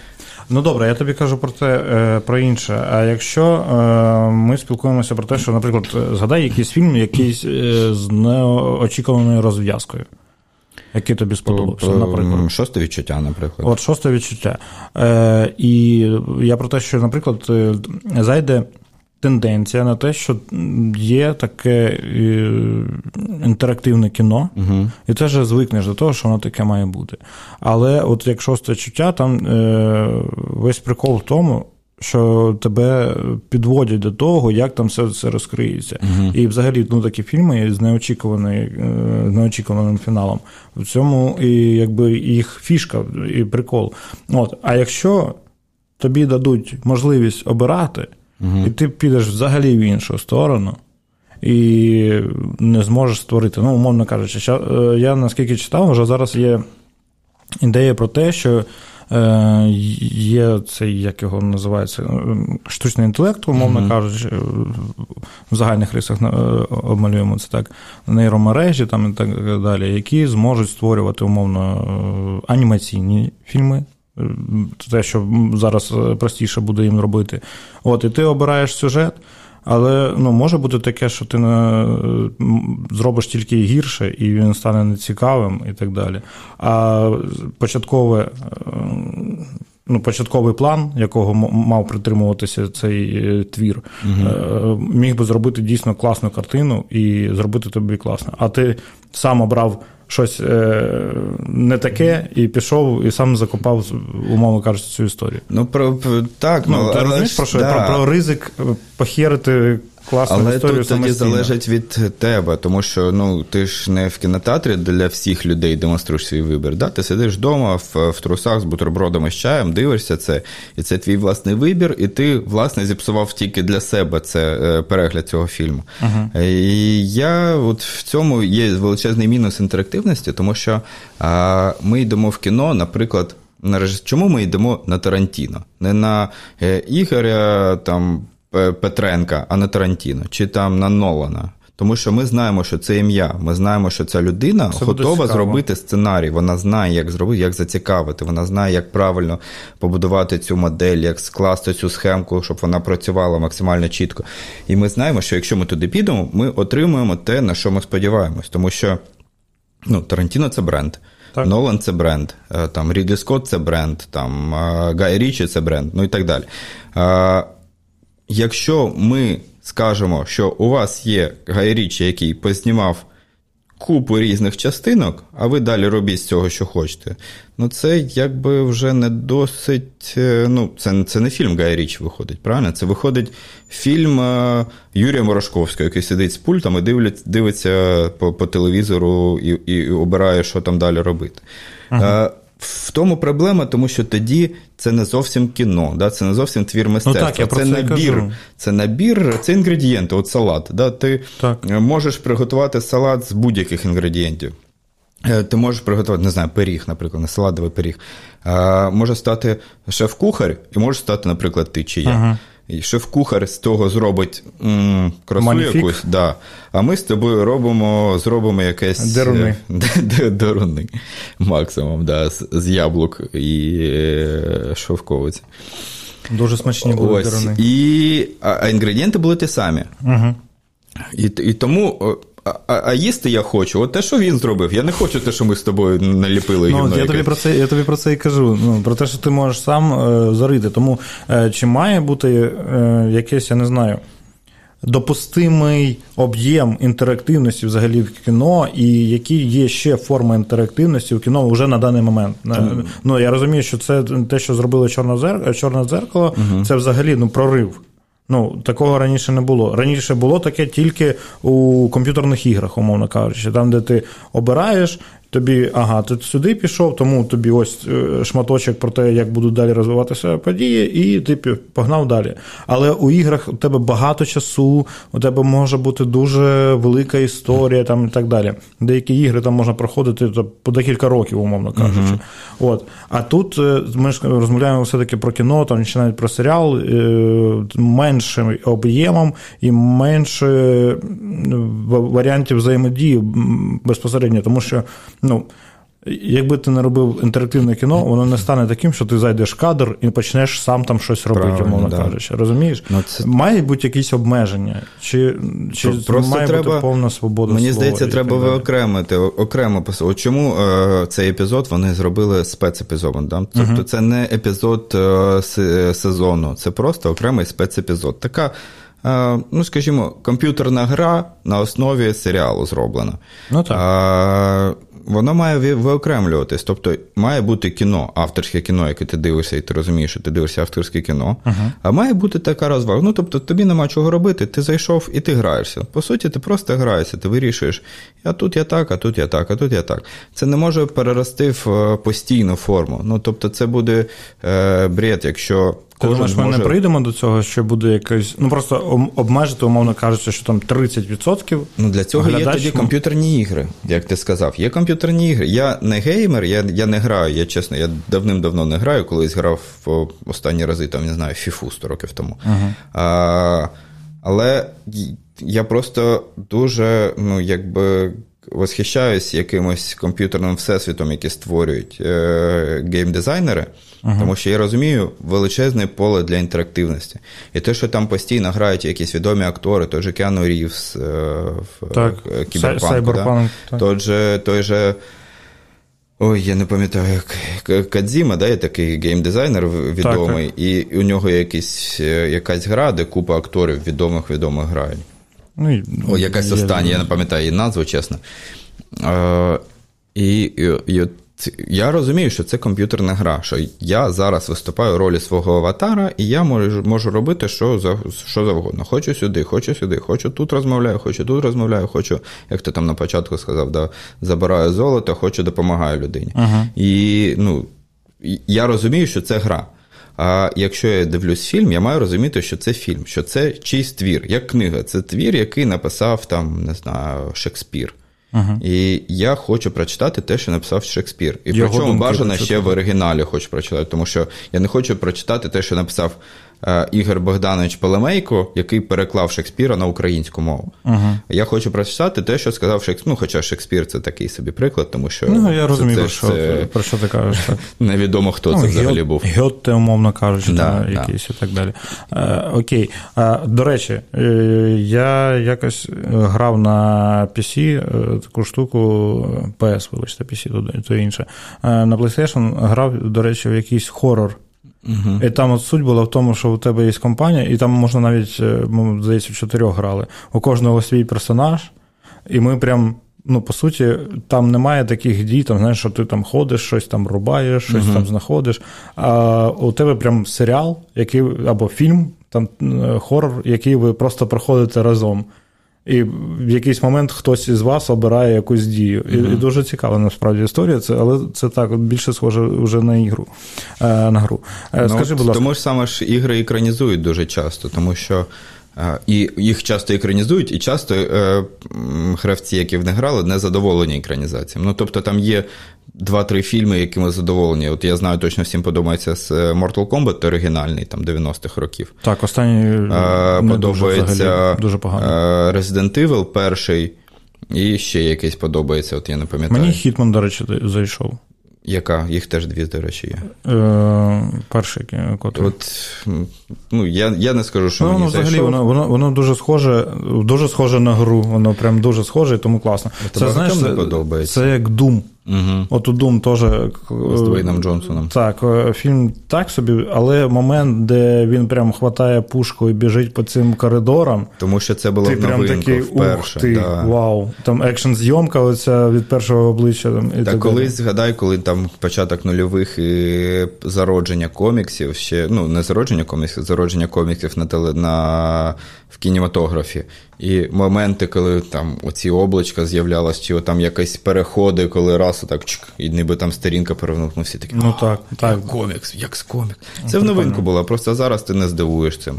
Ну добре, я тобі кажу про те, е, про інше. А якщо е, ми спілкуємося про те, що, наприклад, згадай якийсь фільм, якийсь е, з неочікуваною розв'язкою який тобі сподобався, наприклад. Шосте відчуття, наприклад. От шосте відчуття. Е, І я про те, що, наприклад, е, зайде. Тенденція на те, що є таке е, інтерактивне кіно, угу. і ти вже звикнеш до того, що воно таке має бути. Але от як шосте чуття, там е, весь прикол в тому, що тебе підводять до того, як там все це розкриється. uh І взагалі ну, такі фільми з неочікуваним, е, неочікуваним фіналом. В цьому і якби їх фішка і прикол. От, А якщо тобі дадуть можливість обирати, uh і ти підеш взагалі в іншу сторону. І не зможеш створити. Ну, умовно кажучи, е, я наскільки читав, вже зараз є ідея про те, що є цей, як його називається, е, штучний інтелект, умовно mm-hmm. кажучи, в загальних рисах е, обмалюємо це так, нейромережі там і так далі, які зможуть створювати умовно анімаційні фільми. Те, що зараз простіше буде їм робити. От, І ти обираєш сюжет, але ну, може бути таке, що ти не зробиш тільки гірше, і він стане нецікавим і так далі. А початкове. Е, ну, Початковий план, якого мав притримуватися цей е, твір, угу. міг би зробити дійсно класну картину і зробити тобі класно. А ти сам обрав щось е, не таке, і пішов і сам закопав, умовно кажучи, цю історію. Ну, про так, ну, ну ти розумієш про що? Да. Про, про ризик похерити класну Але історію тут тоді залежить від тебе, тому що ну ти ж не в кінотеатрі для всіх людей демонструєш свій вибір. Да? Ти сидиш вдома в, в трусах з бутербродами з чаєм, дивишся це, і це твій власний вибір, і ти, власне, зіпсував тільки для себе це е, перегляд цього фільму. Uh-huh. І я от в цьому є величезний мінус інтерактивності, тому що а, ми йдемо в кіно, наприклад. На чому ми йдемо на Тарантіно? Не на е, Ігоря там Петренка, а не Тарантіно, чи там на Нолана. Тому що ми знаємо, що це ім'я. Ми знаємо, що ця людина це готова зробити сценарій. Вона знає, як зробити, як зацікавити. Вона знає, як правильно побудувати цю модель, як скласти цю схемку, щоб вона працювала максимально чітко. І ми знаємо, що якщо ми туди підемо, ми отримуємо те, на що ми сподіваємось. Тому що ну, Тарантіно це бренд. Так. Нолан це бренд, е, там Рідлі Скотт це бренд, там е, Гай Річі це бренд, ну і так далі. Е, якщо ми скажемо, що у вас є Гайрічі, який познімав купу різних частинок, а ви далі робіть з цього, що хочете. Ну, це якби вже не досить. Е, ну, Це це не фільм Гая Річ виходить, правильно? Це виходить фільм е, Юрія Морошковського, який сидить з пультом і дивиться, дивиться по по телевізору і і обирає, що там далі робити. Ага. Е, в тому проблема, тому що тоді це не зовсім кіно, да? це не зовсім твір мистецтва. Ну, так, я це, набір, це набір, це інгредієнти, от салат. Да? Ти так. можеш приготувати салат з будь-яких інгредієнтів. Е, ти можеш приготувати, не знаю, пиріг, наприклад, не салатовий пиріг. Може стати шеф-кухар, і може стати, наприклад, ти чи я. Ага. І шеф-кухар з того зробить м, красу Magnifique. якусь, да. а ми з тобою робимо зробимо якесь Деруни. Деруни, максимум, да, з, з яблук і е, шовковиць. Дуже смачні були деруни. І, а, а інгредієнти були ті самі. Угу. І і тому а а їсти я хочу. От те, що він зробив. Я не хочу те, що ми з тобою наліпили. Ну, Я тобі про це я тобі про це і кажу. Ну, Про те, що ти можеш сам е, зварити. Тому е, чи має бути е, якесь, я не знаю, допустимий об'єм інтерактивності взагалі в кіно, і які є ще форми інтерактивності в кіно вже на даний момент. Mm. Ну, Я розумію, що це те, що зробили Чорне дзеркало, mm це взагалі ну, прорив. Ну, такого раніше не було. Раніше було таке тільки у комп'ютерних іграх, умовно кажучи, там, де ти обираєш Тобі, ага, ти сюди пішов, тому тобі ось е, шматочок про те, як будуть далі розвиватися події, і ти погнав далі. Але у іграх у тебе багато часу, у тебе може бути дуже велика історія там і так далі. Деякі ігри там можна проходити по декілька років, умовно кажучи. Uh-huh. От. А тут е, ми ж розмовляємо все-таки про кіно, там чи навіть про серіал е, меншим об'ємом і менше варіантів взаємодії безпосередньо, тому що ну. Якби ти не робив інтерактивне кіно, воно не стане таким, що ти зайдеш в кадр і почнеш сам там щось робити, умовно да. кажучи. Розумієш? Ну, це... Мають бути якісь обмеження, чи чи Просто має треба, бути повна свобода? Мені слова здається, треба виокремити окремо От Чому е, цей епізод вони зробили спецепізодом? Да? Тобто uh це не епізод е, сезону, це просто окремий спецепізод. Така. Е, ну, скажімо, комп'ютерна гра на основі серіалу зроблена. Ну так. Воно має виокремлюватись. Тобто має бути кіно, авторське кіно, яке ти дивишся, і ти розумієш, що ти дивишся авторське кіно. Uh-huh. А має бути така розвага. Ну, тобто, тобі нема чого робити, ти зайшов і ти граєшся. По суті, ти просто граєшся, ти вирішуєш, а тут я так, а тут я так, а тут я так. Це не може перерости в е, постійну форму. Ну, тобто, це буде е, бред, якщо. Ти думаєш, ми може... не прийдемо до цього, що буде якось. Ну просто обмежити, умовно кажучи, що там 30%. Ну для цього глядач... є тоді комп'ютерні ігри, як ти сказав. Є комп'ютерні ігри. Я не геймер, я я не граю. Я чесно, я давним-давно не граю, колись грав в останні рази, там не знаю, фіфу 100 років тому. Uh-huh. А, Але я просто дуже, ну, якби. Восхищаюсь якимось комп'ютерним всесвітом, який створюють е, геймдизайнери. Ага. Тому що я розумію величезне поле для інтерактивності. І те, що там постійно грають якісь відомі актори, той же Кіану Рівс е, в так. Е, Кіберпанку, да? той же, той же. Ой, я не пам'ятаю, як Кодзіма, да, є такий геймдизайнер відомий, так, так. і у нього якісь, е, якась гра, де купа акторів відомих відомих грають. Ну, і, О, якась остання, я не пам'ятаю її назву, чесно. Е, І, і, і я розумію, що це комп'ютерна гра, що я зараз виступаю в ролі свого аватара, і я можу можу робити що за, що завгодно. Хочу сюди, хочу сюди, хочу тут розмовляю, хочу тут розмовляю, хочу, як ти там на початку сказав, да, забираю золото, хочу допомагаю людині. Uh-huh. І ну, я розумію, що це гра. А якщо я дивлюсь фільм, я маю розуміти, що це фільм, що це чийсь твір, як книга. Це твір, який написав там, не знаю, Шекспір. Uh-huh. І я хочу прочитати те, що написав Шекспір. І Його причому бажано ще в оригіналі хочу прочитати, тому що я не хочу прочитати те, що написав Ігор Богданович Пелемейко, який переклав Шекспіра на українську мову. Угу. Я хочу прочитати те, що сказав Шекспір. Ну, хоча Шекспір це такий собі приклад, тому що. Ну, я розумію, про що, це... про що ти кажеш. так. Невідомо, хто ну, це взагалі був. Гьотте, умовно кажучи, да, там, да. якийсь і так далі. Е, окей. Е, до речі, е, я якось грав на PC е, таку штуку, PS, вибачте, PC, то інше. Е, на PlayStation грав, до речі, в якийсь хорор. Угу. І там от суть була в тому, що у тебе є компанія, і там можна навіть, е, ми, здається, в чотирьох грали. У кожного свій персонаж, і ми прям. Ну, по суті, там немає таких дій, там, знаєш, що ти там ходиш, щось там рубаєш, щось uh-huh. там знаходиш. А у тебе прям серіал, який, або фільм, там хорор, який ви просто проходите разом. І в якийсь момент хтось із вас обирає якусь дію. І, uh-huh. і дуже цікава насправді історія, це, але це так більше схоже вже на ігру. Е, на гру. Е, ну, Скажи, будь ласка. Тому ж саме ж ігри екранізують дуже часто, тому що. Е, і їх часто екранізують, і часто е, гравці, які в не грали, не задоволені екранізаціями. Ну, тобто там є два-три фільми, якими задоволені. От я знаю, точно всім подобається з е, Mortal Kombat оригінальний, там 90-х років. Так, останній не подобається дуже, дуже погано. Resident Evil перший, і ще якийсь подобається, от я не пам'ятаю. Мені Хітман, до речі, зайшов. Яка? Їх теж дві, до речі, є. Е, Перший котрий. От, ну, Я я не скажу, що. Ну, мені взагалі зайшов. воно воно, воно дуже схоже дуже схоже на гру, воно прям дуже схоже, тому класно. Це знаєш, не подобається. Це як Doom. Угу. От у Doom теж з Двейном Джонсоном. Так, е, фільм так собі, але момент, де він прям хватає пушку і біжить по цим коридорам. Тому що це було типу в новинку прям такий, вперше. Ух ти, да. Вау. Там екшн зйомка оця від першого обличчя. Там, і Та так колись згадай, коли там початок нульових і зародження коміксів, ще ну не зародження коміксів, зародження коміксів на теле на в кінематографі. І моменти, коли там оці облачка з'являлись, чи там якісь переходи, коли раз отак чк, і ніби там сторінка перевернув, всі такі. Ну так, так. Комікс, як з комікс. Це в новинку було, просто зараз ти не здивуєш цим.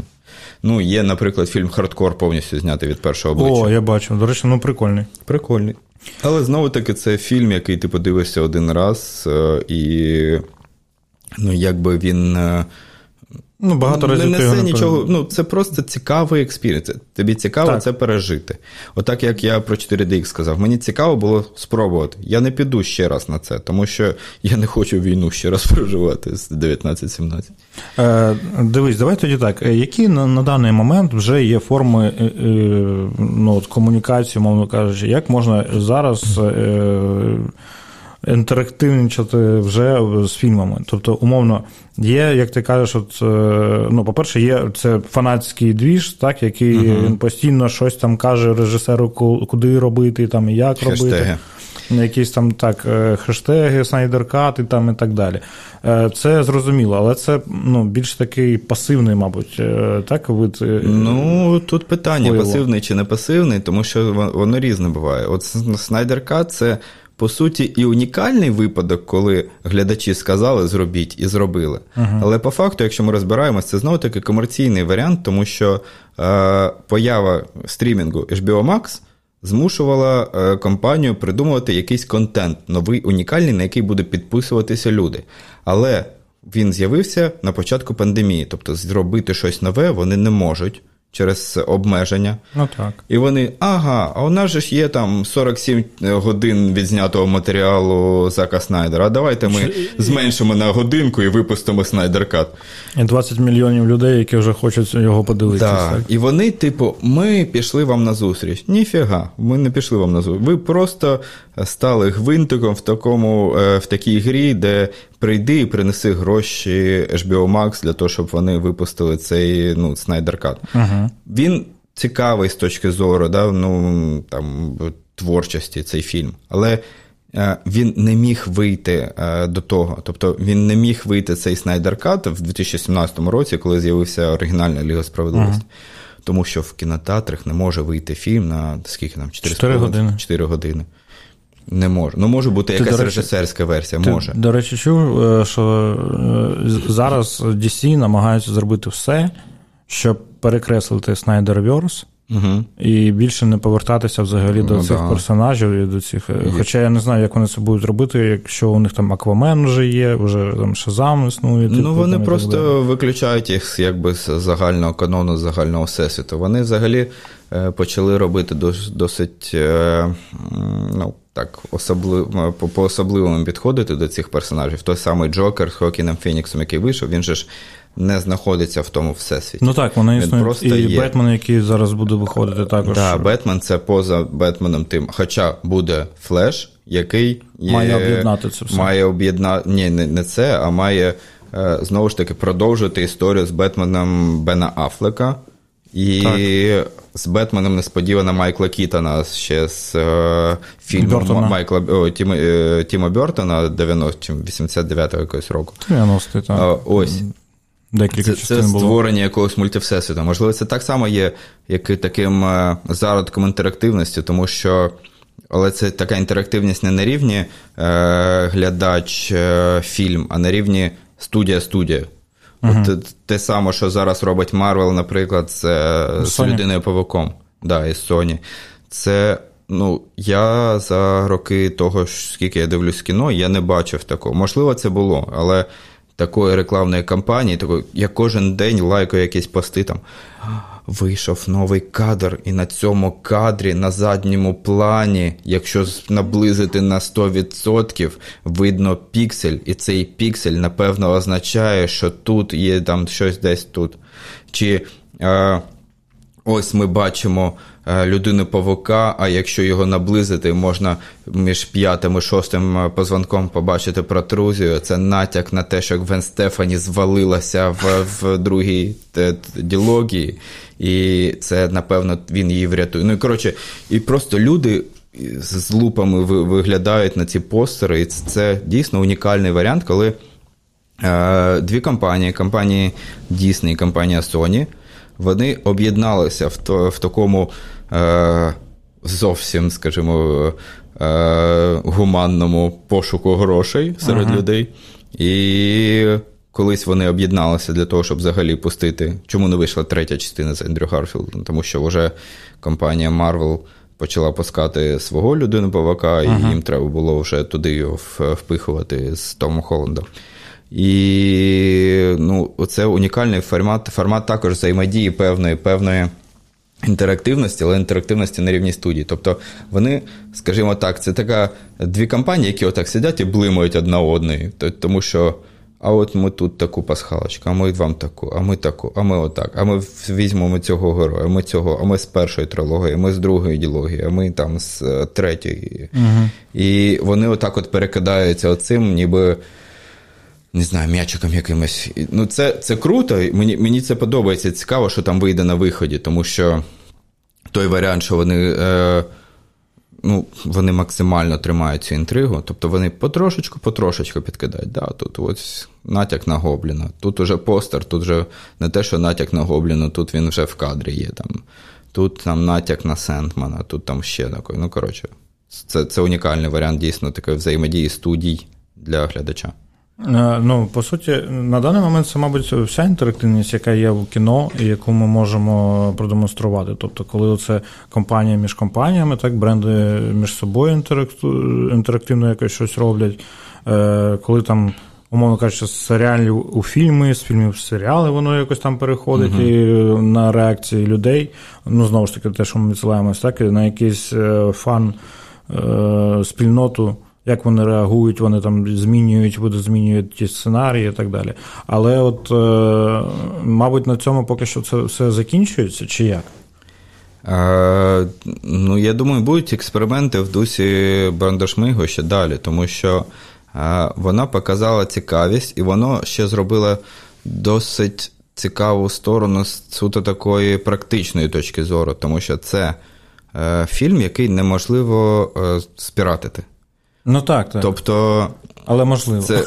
Ну, є, наприклад, фільм Хардкор повністю знятий від першого обличчя. О, я бачу. До речі, ну прикольний. Прикольний. Але знову таки, це фільм, який ти подивишся один раз, е, і ну, якби він е, Ну, багато разів не несе нічого. Ну, це просто цікавий експірієнс. Тобі цікаво так. це пережити. Отак, як я про 4DX сказав, мені цікаво було спробувати. Я не піду ще раз на це, тому що я не хочу війну ще раз проживати з 19-17. Е, Дивись, давай тоді так. Е, які на, на даний момент вже є форми е, е, ну, от комунікації, мовно кажучи, як можна зараз. Е, інтерактивнічати вже з фільмами. Тобто, умовно, є, як ти кажеш, от, е, ну, по-перше, є це фанатський двіж, так, який uh він постійно щось там каже режисеру, куди робити, там, і як Хештеги. робити. Якісь там так, е, хештеги, снайдеркати там і так далі. Е, це зрозуміло, але це ну, більш такий пасивний, мабуть, так вид. Ну, тут питання: пасивний чи не пасивний, тому що воно різне буває. От снайдеркат це по суті, і унікальний випадок, коли глядачі сказали зробіть і зробили. Uh-huh. Але по факту, якщо ми розбираємося, це знову таки комерційний варіант, тому що е, поява стрімінгу HBO Max змушувала е, компанію придумувати якийсь контент, новий унікальний, на який буде підписуватися люди. Але він з'явився на початку пандемії, тобто зробити щось нове вони не можуть через обмеження. Ну так. І вони, ага, а у нас же ж є там 47 годин відзнятого матеріалу Зака Снайдера. А давайте ми зменшимо на годинку і випустимо Снайдер Кат. І 20 мільйонів людей, які вже хочуть його подивитися. Так. так. І вони, типу, ми пішли вам на зустріч. Ніфіга, ми не пішли вам на зустріч. Ви просто стали гвинтиком в такому, е, в такій грі, де прийди і принеси гроші HBO Max для того, щоб вони випустили цей ну, Snyder Cut. Uh-huh. Він цікавий з точки зору да, ну, там, творчості цей фільм. Але е, він не міг вийти е, до того. Тобто він не міг вийти цей Снайдер Кат в 2017 році, коли з'явився оригінальна Ліга справедливості. Uh-huh. Тому що в кінотеатрах не може вийти фільм на скільки там 4, 4 години. 4 години. Не може. Ну, може бути ти, якась режисерська версія. Ти, може. До речі, чув, е, що е, зараз DC намагаються зробити все, щоб перекреслити Snyderverse Угу. І більше не повертатися взагалі до ну, цих да. персонажів і до цих. Є. Хоча я не знаю, як вони це будуть робити, якщо у них там Аквамен вже є, вже там Шазам існує. Ну вони просто виключають їх якби з загального канону, з загального всесвіту. Вони взагалі е, почали робити досить е, ну, так, особливо по особливому підходити до цих персонажів. Той самий Джокер з Хокіном Феніксом, який вийшов, він же ж не знаходиться в тому всесвіті. Ну так, вони існують. І є. Бетмен, який зараз буде виходити також. Так, да, Бетмен це поза Бетменом тим. Хоча буде Флеш, який є, має об'єднати це все. Має об'єднати. Ні, не, не це, а має е, знову ж таки продовжити історію з Бетменом Бена Афлека. І так. З Бетменом несподівано Майкла Кітона ще з е, фільму Бертона. Майкла о, Тіма, е, Тіма Бертона 90 89-го якогось року. 90 так. Ось. Декілька це, це створення якогось мультивсесвіту. Можливо, це так само є, як і таким е, зародком інтерактивності, тому що. Але це така інтерактивність не на рівні е, глядач е, а на рівні студія-студія. От Те саме, що зараз робить Марвел, наприклад, це з людиною павуком. Да, із Sony. Це, ну, я за роки того, скільки я дивлюсь кіно, я не бачив такого. Можливо, це було, але такої рекламної кампанії, такої, я кожен день лайкаю якісь пости там. Вийшов новий кадр, і на цьому кадрі на задньому плані, якщо наблизити на 100%, видно піксель, і цей піксель, напевно, означає, що тут є там щось десь тут. Чи е, ось ми бачимо Е, людини павука, а якщо його наблизити, можна між п'ятим і шостим е, позвонком побачити протрузію. Це натяк на те, що Гвен Стефані звалилася в в другій ділогії, і це, напевно, він її врятує. Ну і коротше, і просто люди. З лупами виглядають на ці постери, і це дійсно унікальний варіант, коли е, дві компанії: компанії Disney і компанія Sony, вони об'єдналися в то, в такому Е, зовсім, скажімо, е, гуманному пошуку грошей серед ага. людей. І колись вони об'єдналися для того, щоб взагалі пустити. Чому не вийшла третя частина з Ендрю Гарфілдом? Тому що вже компанія Marvel почала пускати свого людину павака, ага. і їм треба було вже туди його впихувати з Томом Холландом. І ну, це унікальний формат. Формат також взаємодії певної певної інтерактивності, але інтерактивності на рівні студії. Тобто вони, скажімо так, це така дві компанії, які отак сидять і блимають одна одної. Тому що. А от ми тут таку пасхалочку, а ми вам таку, а ми таку, а ми отак. А ми візьмемо цього героя, ми цього, а ми з першої трилогії, ми з другої ділогії, а ми там з е, третьої. Угу. І вони отак от перекидаються оцим, ніби не знаю, м'ячиком якимось. Ну, це це круто, мені мені це подобається. Цікаво, що там вийде на виході, тому що той варіант, що вони е, ну, вони максимально тримають цю інтригу, тобто вони потрошечку-потрошечку підкидають. Да, Тут ось натяк на Гобліна, тут уже постер, тут вже не те, що натяк на Гобліна, тут він вже в кадрі є. там. Тут там натяк на Сентмана, тут там ще такий. Ну, коротше, це це унікальний варіант дійсно такої взаємодії студій для глядача. Е, ну, по суті, на даний момент це, мабуть, вся інтерактивність, яка є в кіно, і яку ми можемо продемонструвати. Тобто, коли це компанія між компаніями, так, бренди між собою інтерактивно якось щось роблять, е, коли там. Умовно кажучи, з серіалів у фільми, з фільмів в серіали, воно якось там переходить uh-huh. і на реакції людей. Ну, знову ж таки, те, що ми відсилаємось, так, на якийсь е, фан спільноту як вони реагують, вони там змінюють, будуть змінюють ті сценарії і так далі. Але, от, е, мабуть, на цьому поки що це все закінчується, чи як? Е, ну, я думаю, будуть експерименти в дусі Брандашмигу ще далі, тому що е, вона показала цікавість, і воно ще зробило досить цікаву сторону з суто такої практичної точки зору, тому що це е, фільм, який неможливо е, спіратити. Ну так, так. Тобто. Але можливо. Це,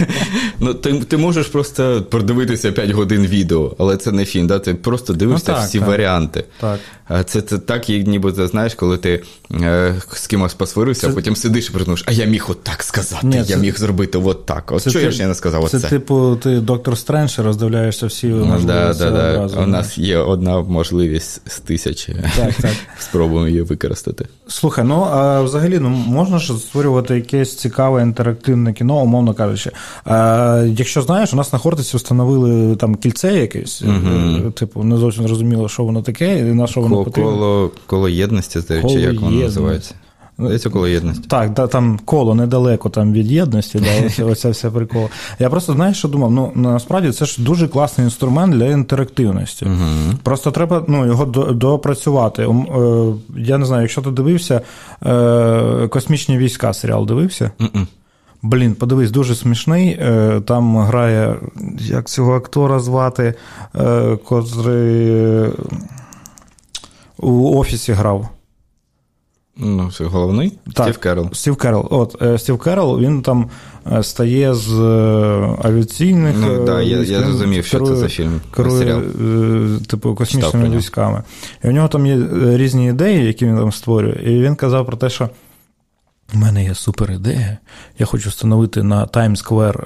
ну, Ти ти можеш просто продивитися 5 годин відео, але це не фільм. Да? Ти просто дивишся ну, так, всі так. варіанти. Так. Це це так, як ніби знаєш, коли ти е, з кимось посварився, а потім сидиш і придумаєш, а я міг отак сказати, Ні, я це... міг зробити от так. От що я ж не сказав? Це, оце? типу, ти доктор Стрендж роздивляєшся всі ну, можливості да, да, да. У нас є одна можливість з тисячі. Так, так. Спробуємо її використати. Слухай, ну а взагалі ну, можна ж створювати якесь цікаве інтерактивне кіно, умовно кажучи. А, Якщо знаєш, у нас на Хортиці встановили там кільце якесь, угу. типу, не зовсім зрозуміло, що воно таке, і на що воно потрібно. Коло коло єдності, чи як воно називається. Здається, коло єдності. Так, да, там коло недалеко там від єдності, да, оця вся прикола. Я просто знаєш, що думав? Ну насправді це ж дуже класний інструмент для інтерактивності. Угу. Просто треба ну, його допрацювати. Е, я не знаю, якщо ти дивився е, космічні війська, серіал дивився? Mm-mm. Блін, подивись, дуже смішний. Е, там грає, як цього актора звати, котрий у офісі грав. Ну, це головний? Так, Стів Керол. Стів Керол. От, е, Стів Керол, він там е, стає з е, авіаційних. Ну, так, я я зрозумів, що це за фільм. Керує, серіал. типу, космічними військами. І у нього там є різні ідеї, які він там створює. І він казав про те, що. У мене є супер ідея. Я хочу встановити на Таймс-сквер,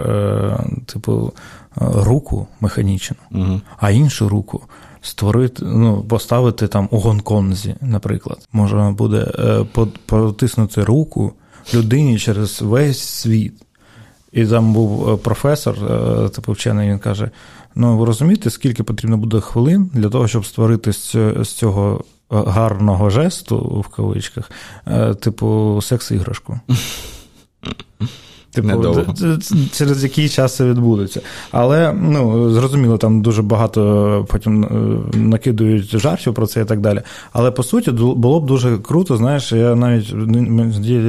типу, руку механічну, угу. а іншу руку створити, ну, поставити там у Гонконзі, наприклад. Можна буде е, потиснути руку людині через весь світ. І там був е, професор, е, типу вчений, він каже: ну ви розумієте, скільки потрібно буде хвилин для того, щоб створити з цього гарного жесту в кавичках, типу, секс-іграшку. Типу, через який час це відбудеться. Але ну, зрозуміло, там дуже багато потім е, накидують жартів про це і так далі. Але по суті, було б дуже круто, знаєш, я навіть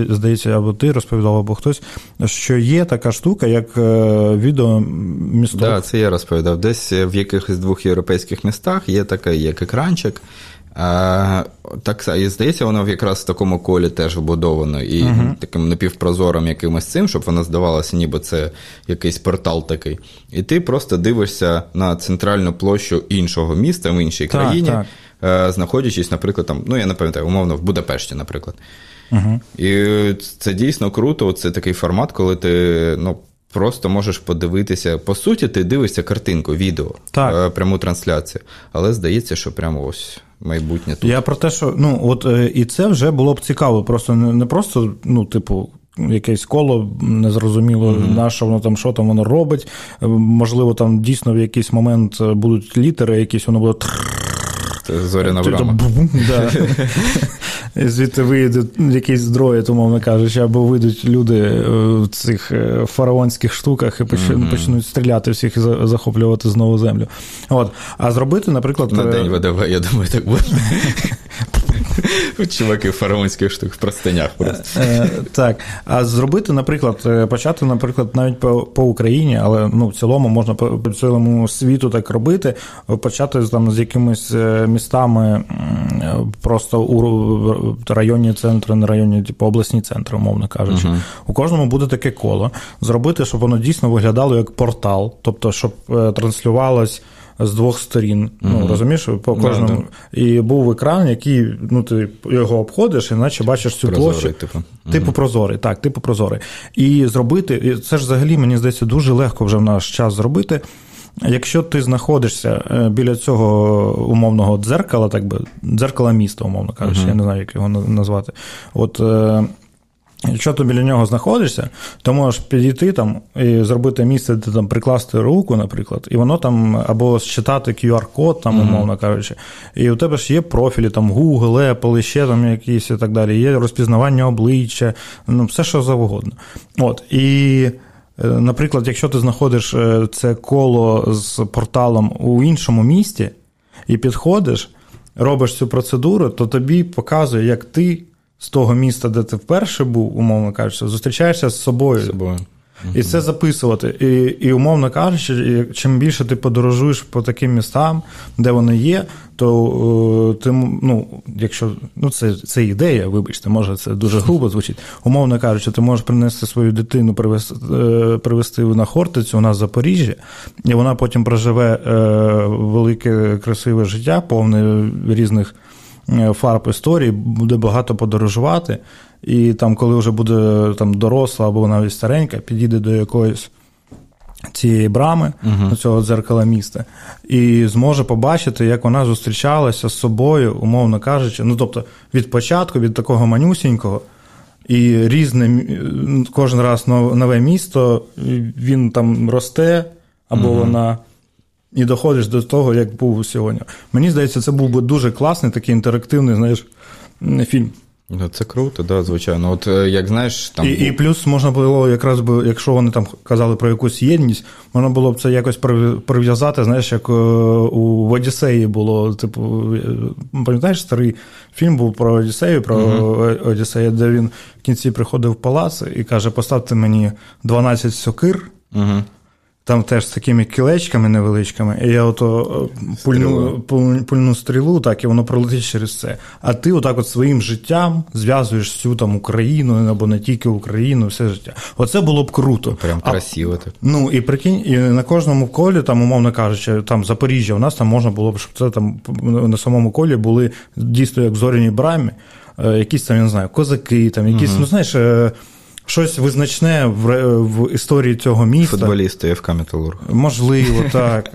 здається, або ти розповідав, або хтось, що є така штука, як е, відеомісток. Так, да, це я розповідав. Десь в якихось двох європейських містах є такий як екранчик. А, Так і здається, воно якраз в такому колі теж вбудовано і uh-huh. таким напівпрозором якимось цим, щоб воно здавалося, ніби це якийсь портал такий. І ти просто дивишся на центральну площу іншого міста в іншій так, країні, так. Е, знаходячись, наприклад, там, ну я не пам'ятаю, умовно, в Будапешті, наприклад. Uh-huh. І це дійсно круто. Це такий формат, коли ти ну, просто можеш подивитися. По суті, ти дивишся картинку, відео, так. Е, пряму трансляцію. Але здається, що прямо ось майбутнє тут. Я про те, що ну от е, і це вже було б цікаво. Просто не просто, ну, типу. Якесь коло незрозуміло, mm-hmm. на що воно там, що там воно робить. Е, можливо, там дійсно в якийсь момент будуть літери, якісь воно буде. Зоряна брама. звідти вийде якийсь здроїд, умовно кажучи, або вийдуть люди е, в цих е, фараонських штуках і почнуть, mm-hmm. почнуть стріляти всіх і захоплювати знову землю. От. А зробити, наприклад. На день ВДВ, я думаю, так буде. Чуваки фараонських штук в простинях просто. Е, так. А зробити, наприклад, почати, наприклад, навіть по по Україні, але ну, в цілому можна по, по цілому світу так робити, почати там з якимись містами просто у районні центри, не районні, типу обласні центри, умовно кажучи. Uh-huh. У кожному буде таке коло. Зробити, щоб воно дійсно виглядало як портал, тобто, щоб е, транслювалось. З двох сторін, mm-hmm. ну розумієш, по кожному yeah, yeah. і був екран, який ну ти його обходиш, іначе бачиш цю прозорий, площу. Типу mm-hmm. типу прозорий, так, типу прозорий. І зробити, і це ж взагалі мені здається дуже легко вже в наш час зробити. Якщо ти знаходишся е, біля цього умовного дзеркала, так би дзеркала міста, умовно кажучи, uh-huh. я не знаю, як його назвати. От е, Якщо ти біля нього знаходишся, то можеш підійти там і зробити місце, де там прикласти руку, наприклад, і воно там або считати QR-код, там, умовно кажучи, і у тебе ж є профілі, там Google, Apple, ще там якісь і так далі, є розпізнавання обличчя, ну все що завгодно. От, і наприклад, якщо ти знаходиш е, це коло з порталом у іншому місті і підходиш, робиш цю процедуру, то тобі показує, як ти з того міста, де ти вперше був, умовно кажучи, зустрічаєшся з собою. З собою. І це записувати. І, і умовно кажучи, чим більше ти подорожуєш по таким містам, де вони є, то ти, ну, якщо ну, це це ідея, вибачте, може це дуже грубо звучить. Умовно кажучи, ти можеш принести свою дитину, привезти, е, привезти на Хортицю у нас в Запоріжжі, і вона потім проживе е, велике красиве життя, повне різних фарб історії, буде багато подорожувати. І там, коли вже буде там доросла або навіть старенька, підійде до якоїсь цієї брами, uh-huh. цього дзеркала міста, і зможе побачити, як вона зустрічалася з собою, умовно кажучи. Ну, тобто, від початку, від такого манюсінького, і різне кожен раз нове місто, він там росте, або uh-huh. вона. І доходиш до того, як був сьогодні. Мені здається, це був би дуже класний такий інтерактивний, знаєш, фільм. Ну, це круто, да, звичайно. От е, як знаєш, там і і плюс можна було якраз би, якщо вони там казали про якусь єдність, можна було б це якось прив'язати, знаєш, як е, у Одіссеї було. Типу, е, пам'ятаєш, старий фільм був про Одіссею, про uh Одіссею, де він в кінці приходив в палац і каже: поставте мені 12 сокир. uh там теж з такими кілечками невеличкими, і я ото е, пульну пульну стрілу, так і воно пролетить через це. А ти отак от своїм життям зв'язуєш всю там Україну або не тільки Україну, все життя. Оце було б круто. Прям красиво так. Ну і прикинь, і на кожному колі, там, умовно кажучи, там Запоріжжя, у нас там можна було б, щоб це там на самому колі були дійсно як в зоряній брамі, е, якісь там, я не знаю, козаки, там, якісь, угу. ну знаєш. Щось визначне в в історії цього міста. Футболісти ФК Металург. Можливо, так.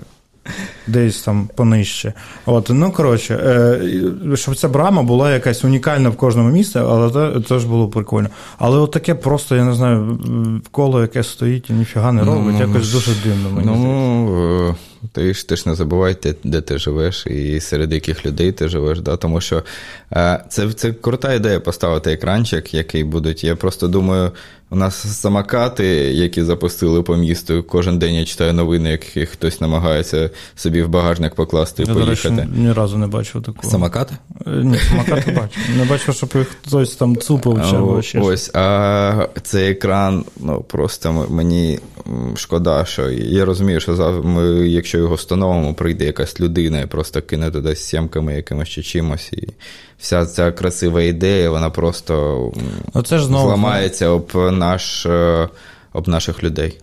Десь там понижче. От, Ну, коротше, е, щоб ця брама була якась унікальна в кожному місці, але це, це ж було прикольно. Але от таке просто, я не знаю, коло, яке стоїть і ніфіга не робить, ну, якось дуже дивно. мені Ну, ти ж ти ж не забувайте, де ти живеш і серед яких людей ти живеш. Да? Тому що е, це це крута ідея поставити екранчик, який будуть. Я просто думаю, у нас самокати, які запустили по місту. Кожен день я читаю новини, як хтось намагається собі в багажник покласти і я, поїхати. Речі, ні разу не бачив такого. Самокати? Е, ні, самокати бачив. Не бачив, щоб їх хтось там цупив чи або ще. Ось, а цей екран, ну просто мені шкода, що я розумію, що ми, якщо його встановимо, прийде якась людина і просто кине туди сімками якимось чи чимось. І вся ця красива ідея, вона просто Оце ж знову, зламається об наш, е, об наших людей.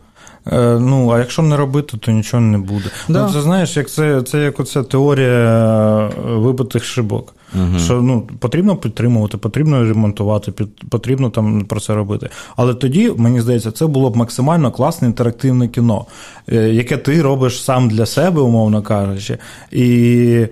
Е, ну, а якщо не робити, то нічого не буде. Да. Ну, Це знаєш, як це це як оця теорія е, вибитих шибок. Угу. Що ну, потрібно підтримувати, потрібно ремонтувати, під, потрібно там про це робити. Але тоді, мені здається, це було б максимально класне інтерактивне кіно, яке ти робиш сам для себе, умовно кажучи. І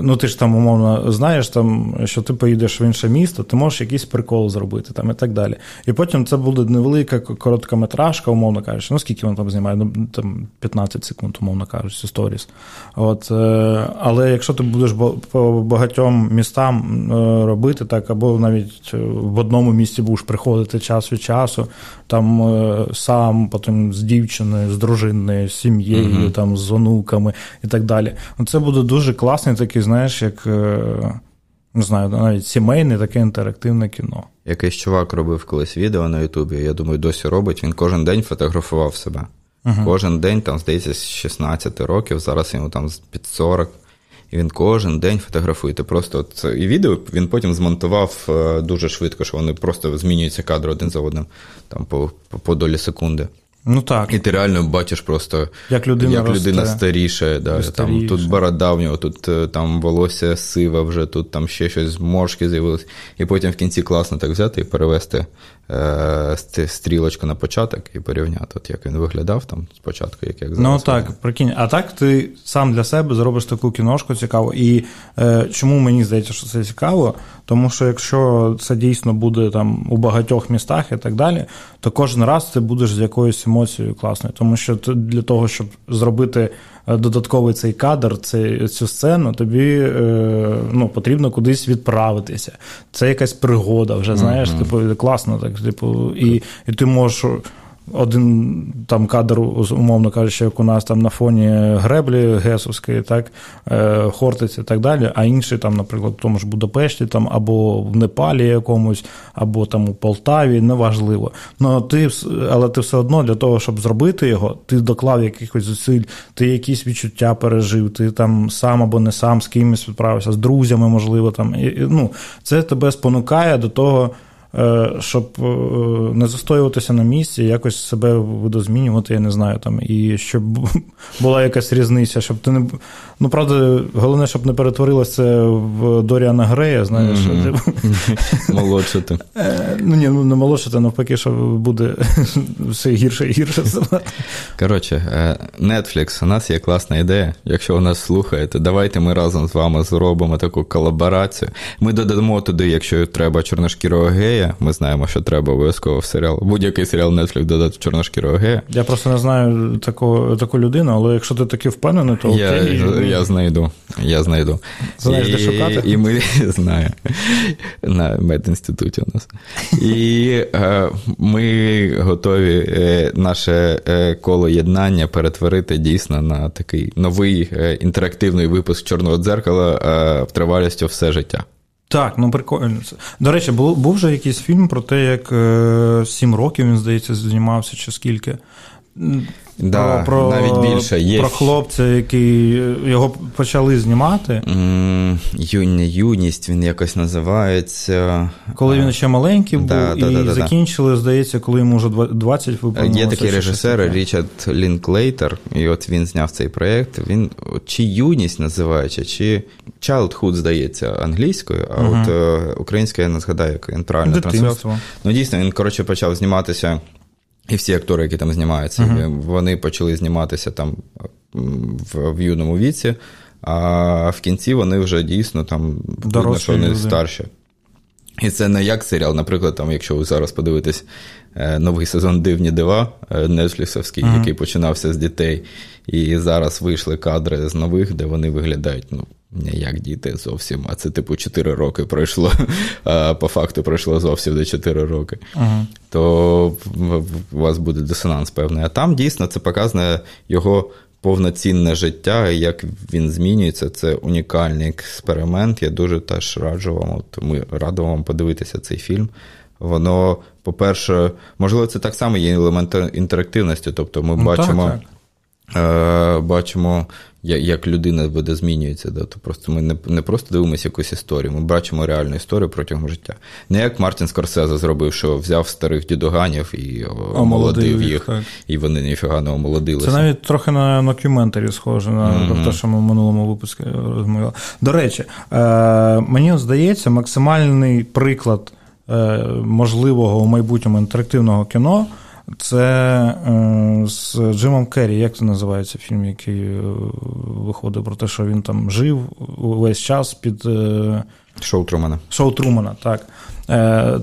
ну, ти ж там, умовно, знаєш, там, що ти поїдеш в інше місто, ти можеш якийсь прикол зробити там і так далі. І потім це буде невелика короткометражка, умовно кажучи. Ну, скільки він там знімає? Ну, там 15 секунд, умовно кажучи, сторіс. От, е, Але якщо ти будеш по багатьом містам е, робити так, або навіть в одному місці будеш приходити час від часу, там сам, потім з дівчиною, з дружиною, з сім'єю, mm там, з онуками і так далі. Ну, Це буде дуже класний такий, знаєш, як е, не знаю, навіть сімейне таке інтерактивне кіно. Якийсь чувак робив колись відео на Ютубі, я думаю, досі робить. Він кожен день фотографував себе. uh Кожен день, там, здається, з 16 років, зараз йому там під 40. І він кожен день фотографує. Ти просто це і відео він потім змонтував е, дуже швидко, що вони просто змінюються кадри один за одним, там по, по долі секунди. Ну так. І ти реально бачиш просто, як людина як людина старіше. Да, там, Тут борода в нього, тут е, там волосся сива вже, тут там ще щось моршки з'явилось. І потім в кінці класно так взяти і перевести стрілочку на початок і порівняти, от як він виглядав там спочатку, як як зараз. Ну так, прикинь, а так ти сам для себе зробиш таку кіношку цікаву. І е, чому мені здається, що це цікаво? Тому що якщо це дійсно буде там у багатьох містах і так далі, то кожен раз ти будеш з якоюсь емоцією класною. Тому що ти для того, щоб зробити е, додатковий цей кадр, цей, цю сцену, тобі е, ну, потрібно кудись відправитися. Це якась пригода, вже знаєш, mm-hmm. типу, класно, так, типу, і, і ти можеш один там кадр, умовно кажучи, як у нас там на фоні греблі Гесовської, так, е, Хортиці і так далі, а інший там, наприклад, в тому ж Будапешті, там, або в Непалі якомусь, або там у Полтаві, неважливо. Ну, ти, Але ти все одно для того, щоб зробити його, ти доклав якихось зусиль, ти якісь відчуття пережив, ти там сам або не сам з кимось відправився, з друзями, можливо. там. І, ну, Це тебе спонукає до того. Щоб не застоюватися на місці, якось себе видозмінювати, я не знаю, там, і щоб була якась різниця, щоб ти не. Ну, правда, головне, щоб не перетворилося в Доріана Грея, знаєш. Типу. Молодшити. Ну ні, ну не молодшити, навпаки, що буде все гірше і гірше. Коротше, Netflix, у нас є класна ідея. Якщо ви нас слухаєте, давайте ми разом з вами зробимо таку колаборацію. Ми додамо туди, якщо треба чорношкірого гея. Ми знаємо, що треба обов'язково в серіал. Будь-який серіал Netflix додати чорношкірого гея. Я просто не знаю таку таку людину, але якщо ти таки впевнений, то я, окей. Я знайду. Я знайду. Знаєш, де шукати? І ми знаю. На медінституті у нас. І е, ми готові е, наше е, коло єднання перетворити дійсно на такий новий е, інтерактивний випуск чорного дзеркала е, в тривалістю все життя. Так, ну прикольно. До речі, був був вже якийсь фільм про те, як е, сім років він, здається, знімався чи скільки. Да, про, навіть більше є. Про хлопця, який його почали знімати. Юня юність він якось називається. Коли він ще маленький був, да, і да, закінчили, здається, коли йому вже 20 виповнилося. Є такий режисер Річард Лінклейтер, і от він зняв цей проєкт. Він чи юність називається, чи childhood, здається, англійською, а uh-huh. от е, українською я не згадаю, як він правильно транслював. Ну, дійсно, він коротше почав зніматися. І всі актори, які там знімаються, uh-huh. вони почали зніматися там в, в юному віці, а в кінці вони вже дійсно там видно, що вони старші. І це не як серіал. Наприклад, там, якщо ви зараз подивитесь е, новий сезон Дивні дива Нетфліксовський, uh-huh. який починався з дітей, і зараз вийшли кадри з нових, де вони виглядають ну, як діти зовсім, а це, типу, 4 роки пройшло, а по факту пройшло зовсім до 4 роки. Uh-huh. То у вас буде дисонанс певний. А там дійсно це показує його повноцінне життя, і як він змінюється. Це унікальний експеримент. Я дуже теж раджу вам. От ми радимо вам подивитися цей фільм. Воно, по-перше, можливо, це так само є елемент інтерактивності. Тобто ми ну, бачимо. Так, так. Е, бачимо, як людина буде змінюється. Да? То просто Ми не не просто дивимося якусь історію, ми бачимо реальну історію протягом життя. Не як Мартін Скорсезе зробив, що взяв старих дідуганів і омолодив їх, так. і вони ніфіга не омолодилися. Це навіть трохи на докюментарі схоже на mm-hmm. те, що ми в минулому випуску розмовляли. До речі, е, мені здається, максимальний приклад е, можливого у майбутньому інтерактивного кіно. Це е, з Джимом Керрі, як це називається фільм, який е, виходить про те, що він там жив весь час під е, Шоу Трумана. Шоу Трумана, так.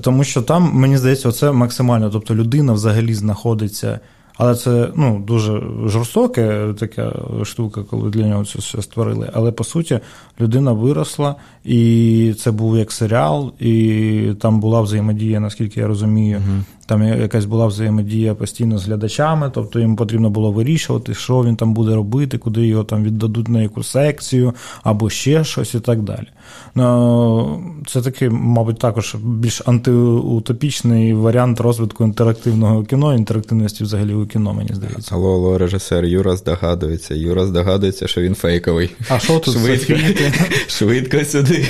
Тому що там, мені здається, це максимально. Тобто людина взагалі знаходиться. Але це ну, дуже жорстоке така штука, коли для нього це все створили. Але по суті, людина виросла, і це був як серіал, і там була взаємодія, наскільки я розумію, там якась була взаємодія постійно з глядачами, тобто їм потрібно було вирішувати, що він там буде робити, куди його там віддадуть на яку секцію або ще щось і так далі. Ну, Це такий, мабуть, також більш антиутопічний варіант розвитку інтерактивного кіно, інтерактивності взагалі у кіно, мені здається. Алло, алло, режисер Юра здогадується. Юра здогадується, що він фейковий. А що тут швидко, швидко сюди.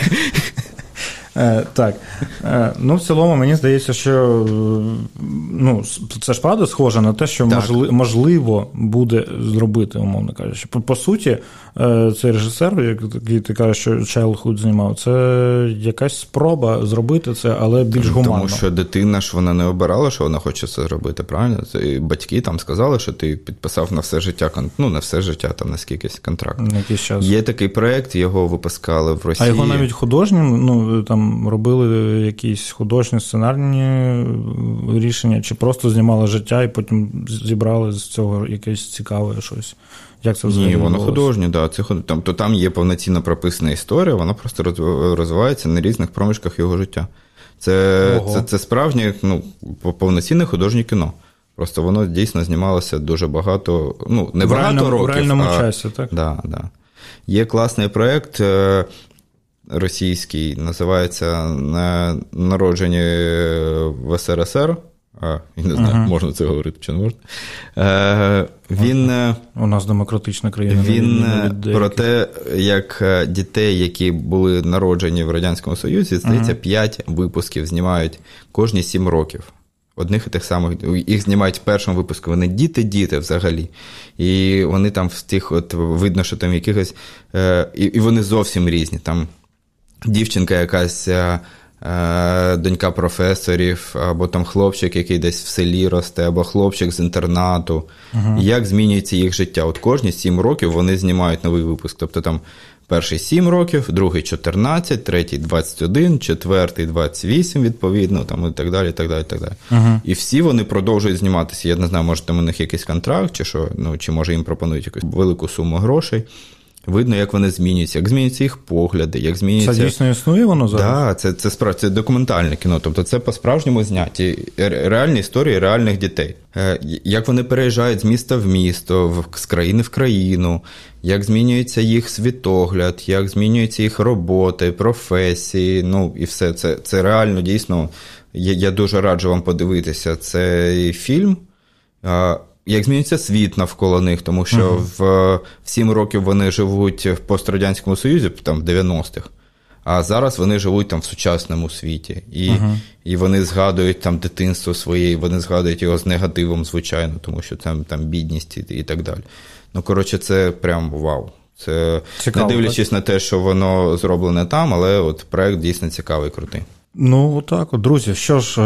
Е, так. Е, ну, в цілому, мені здається, що ну, це ж правда схоже на те, що можли, можливо буде зробити, умовно кажучи. По, по суті, е, цей режисер, який ти кажеш, що Childhood знімав, це якась спроба зробити це, але більш гуманно. Тому що дитина ж вона не обирала, що вона хоче це зробити, правильно? Це батьки там сказали, що ти підписав на все життя ну, на все життя, там на скількись контракт. Є такий проєкт, його випускали в Росії. А його навіть художнім, ну там робили якісь художні сценарні рішення, чи просто знімали життя і потім зібрали з цього якесь цікаве щось. Як це взагалі? Ні, воно художнє, да. Це там, то там є повноцінно прописана історія, вона просто розвивається на різних проміжках його життя. Це це, це справжнє ну, повноцінне художнє кіно. Просто воно дійсно знімалося дуже багато, ну, не в багато реальному, років. В реальному а, часі, так? Да, да. Є класний проєкт е, російський, називається Народжені в СРСР. а, я не знаю, uh-huh. можна це говорити чи не можна. Е, Він у нас демократична країна. Він про те, як дітей, які були народжені в Радянському Союзі, здається, uh-huh. 5 випусків знімають кожні 7 років. Одних і тих самих, їх знімають в першому випуску. Вони діти-діти взагалі. І вони там в тих, от видно, що там якихось. Е, І і вони зовсім різні. Там дівчинка якась. Е, Е, донька професорів, або там хлопчик, який десь в селі росте, або хлопчик з інтернату. uh Як змінюється їх життя? От кожні 7 років вони знімають новий випуск. Тобто там перший 7 років, другий 14, третій 21, четвертий 28, відповідно, там і так далі. І так далі, і так далі. uh І всі вони продовжують зніматися. Я не знаю, може там у них якийсь контракт, чи що, ну, чи може їм пропонують якусь велику суму грошей. Видно, як вони змінюються, як змінюються їх погляди, як змінюється. Це дійсно існує воно зараз? Так, да, це це, справ... це документальне кіно. Тобто це по-справжньому зняті реальні історії реальних дітей. Е, як вони переїжджають з міста в місто, з країни в країну, як змінюється їх світогляд, як змінюються їх роботи, професії. Ну і все це це реально дійсно. Я, я дуже раджу вам подивитися цей фільм як зміниться світ навколо них, тому що uh-huh. в, в 7 років вони живуть в пострадянському Союзі, там в 90-х. А зараз вони живуть там в сучасному світі, і uh-huh. і вони згадують там дитинство своє, і вони згадують його з негативом, звичайно, тому що там там бідність і, і так далі. Ну, коротше, це прям вау. Це Цікаво, не дивлячись так? на те, що воно зроблене там, але от проект дійсно цікавий, крутий. Ну так, от, друзі. Що ж, е,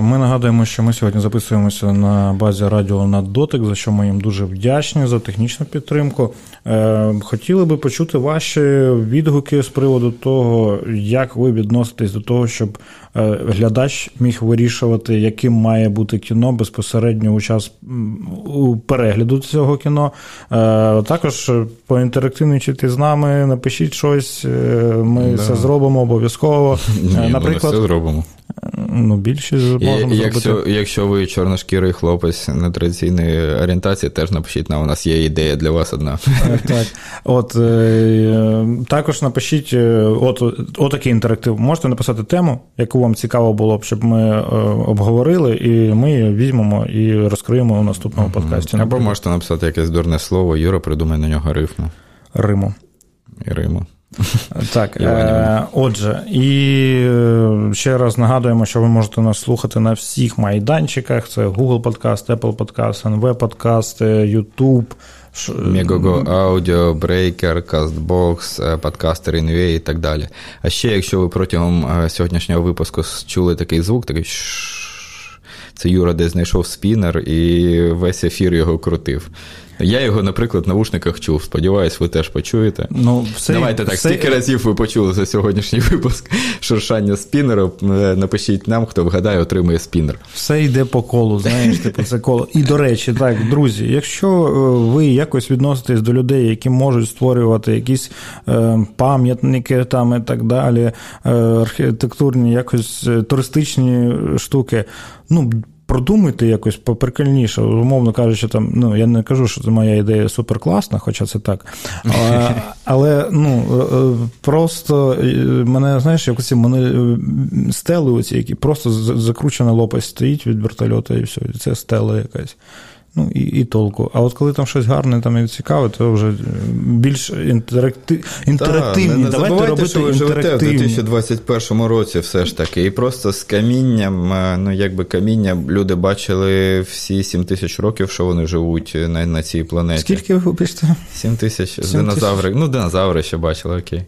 ми нагадуємо, що ми сьогодні записуємося на базі радіо на дотик, за що ми їм дуже вдячні за технічну підтримку. Е, хотіли би почути ваші відгуки з приводу того, як ви відноситесь до того, щоб е, глядач міг вирішувати, яким має бути кіно безпосередньо у час перегляду цього кіно. Також поінтерактивничайте з нами, напишіть щось, ми да. це зробимо обов'язково. Наприклад, все зробимо. Ну, більше можемо І, якщо, зробити. Якщо ви чорношкірий хлопець нетрадиційної орієнтації, теж напишіть нам, у нас є ідея для вас одна. Так. От, е, Також напишіть от, от такий інтерактив. Можете написати тему, яку вам цікаво було б, щоб ми е, обговорили, і ми її візьмемо і розкриємо у наступному подкасті. Або можете написати якесь дурне слово, Юра придумає на нього рифму. Риму. І Риму. Так, е, отже, і е, ще раз нагадуємо, що ви можете нас слухати на всіх майданчиках: це Google Podcast, Apple Podcast, NV Podcast, YouTube. Megogo Audio, Breaker, CastBox, Podcaster InUA і так далі. А ще, якщо ви протягом е, сьогоднішнього випуску чули такий звук, такий це Юра, де знайшов спінер, і весь ефір його крутив. Я його, наприклад, в навушниках чув. Сподіваюсь, ви теж почуєте. Ну, все, Давайте так, все... скільки разів ви почули за сьогоднішній випуск шуршання спінера. Е, напишіть нам, хто вгадає, отримує спінер. Все йде по колу, знаєш, типу це коло. І до речі, так, друзі, якщо е, ви якось відноситесь до людей, які можуть створювати якісь е, пам'ятники там і так далі, архітектурні, якось туристичні штуки, ну продумайте якось поприкольніше. Умовно кажучи, там, ну я не кажу, що це моя ідея суперкласна, хоча це так. А, але ну, е, е, просто е, мене, знаєш, якось мене стели, оці, які просто закручена лопасть стоїть від вертольота, і все. Це стела якась. Ну і і толку. А от коли там щось гарне там і цікаве, то вже більш інтеракти... інтерактивні. Так, не, не Давайте робити що ви живете в 2021 році, все ж таки. І просто з камінням, е, ну якби каміння, люди бачили всі 7 тисяч років, що вони живуть на на цій планеті. Скільки ви пишете? 7 тисяч. Динозаври. Ну, динозаври ще бачили, окей.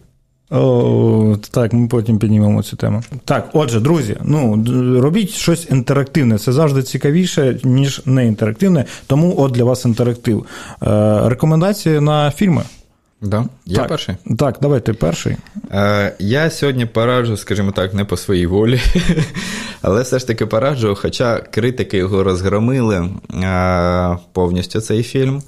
О, Так, ми потім піднімемо цю тему. Так, отже, друзі, ну робіть щось інтерактивне. Це завжди цікавіше, ніж не інтерактивне. Тому от для вас інтерактив. Е, Рекомендації на фільми. Да? Я так, перший? Так, давай ти перший. Е, Я сьогодні пораджу, скажімо так, не по своїй волі, але все ж таки пораджу, хоча критики його розгромили е, повністю цей фільм.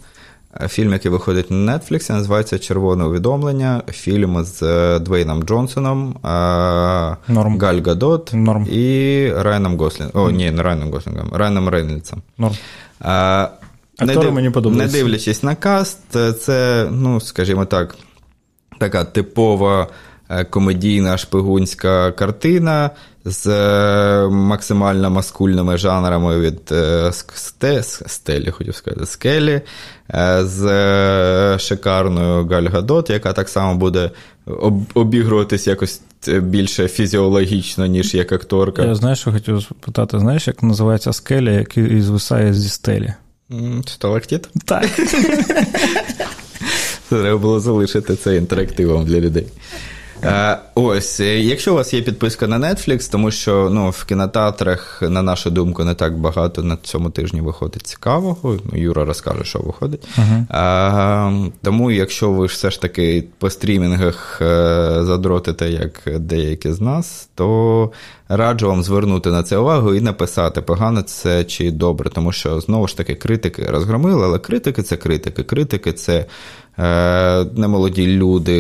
Фільм, який виходить на Netflix, називається Червоне увідомлення. Фільм з е, Двейном Джонсоном, е, Норм. Галь Гадот Норм. і Райаном Гослінгом. О, ні, не Райаном Гослінгом, Райаном Рейнольдсом. Норм. А, не, див... мені не дивлячись на каст, це, ну, скажімо так, така типова. Е, комедійна шпигунська картина, з е, максимально маскульними жанрами від е, сте, стелі, хотів сказати, скелі, е, з шикарною Гальгадот, яка так само буде обігруватись якось більше фізіологічно, ніж як акторка. Я знаєш, що хотів спитати, знаєш, як називається скеля, який звисає зі стелі? Сталактит? Так. Треба було залишити це інтерактивом для людей. Е, ось, е, якщо у вас є підписка на Netflix, тому що ну, в кінотеатрах, на нашу думку, не так багато на цьому тижні виходить цікавого. Ну, Юра розкаже, що виходить. Uh-huh. А, Тому, якщо ви все ж таки по стрімінгах задротите, як деякі з нас, то раджу вам звернути на це увагу і написати, погано це чи добре, тому що знову ж таки критики розгромили, але критики це критики. Критики це Е, немолоді люди,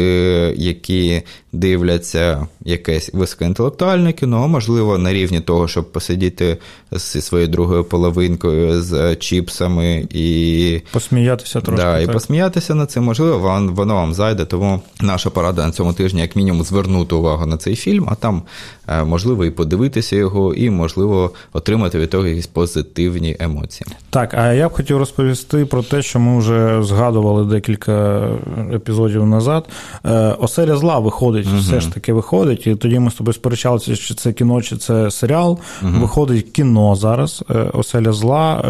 які дивляться якесь високоінтелектуальне кіно, можливо, на рівні того, щоб посидіти зі своєю другою половинкою з чіпсами і посміятися трошки. Да, так. І посміятися на це, можливо, воно вам зайде. Тому наша порада на цьому тижні, як мінімум, звернути увагу на цей фільм, а там е, можливо і подивитися його, і можливо отримати від того якісь позитивні емоції. Так, а я б хотів розповісти про те, що ми вже згадували декілька епізодів назад. Е, Оселя зла виходить, угу. все ж таки виходить. І тоді ми з тобою сперечалися, чи це кіно, чи це серіал. Угу. Виходить кіно зараз. Е, Оселя зла.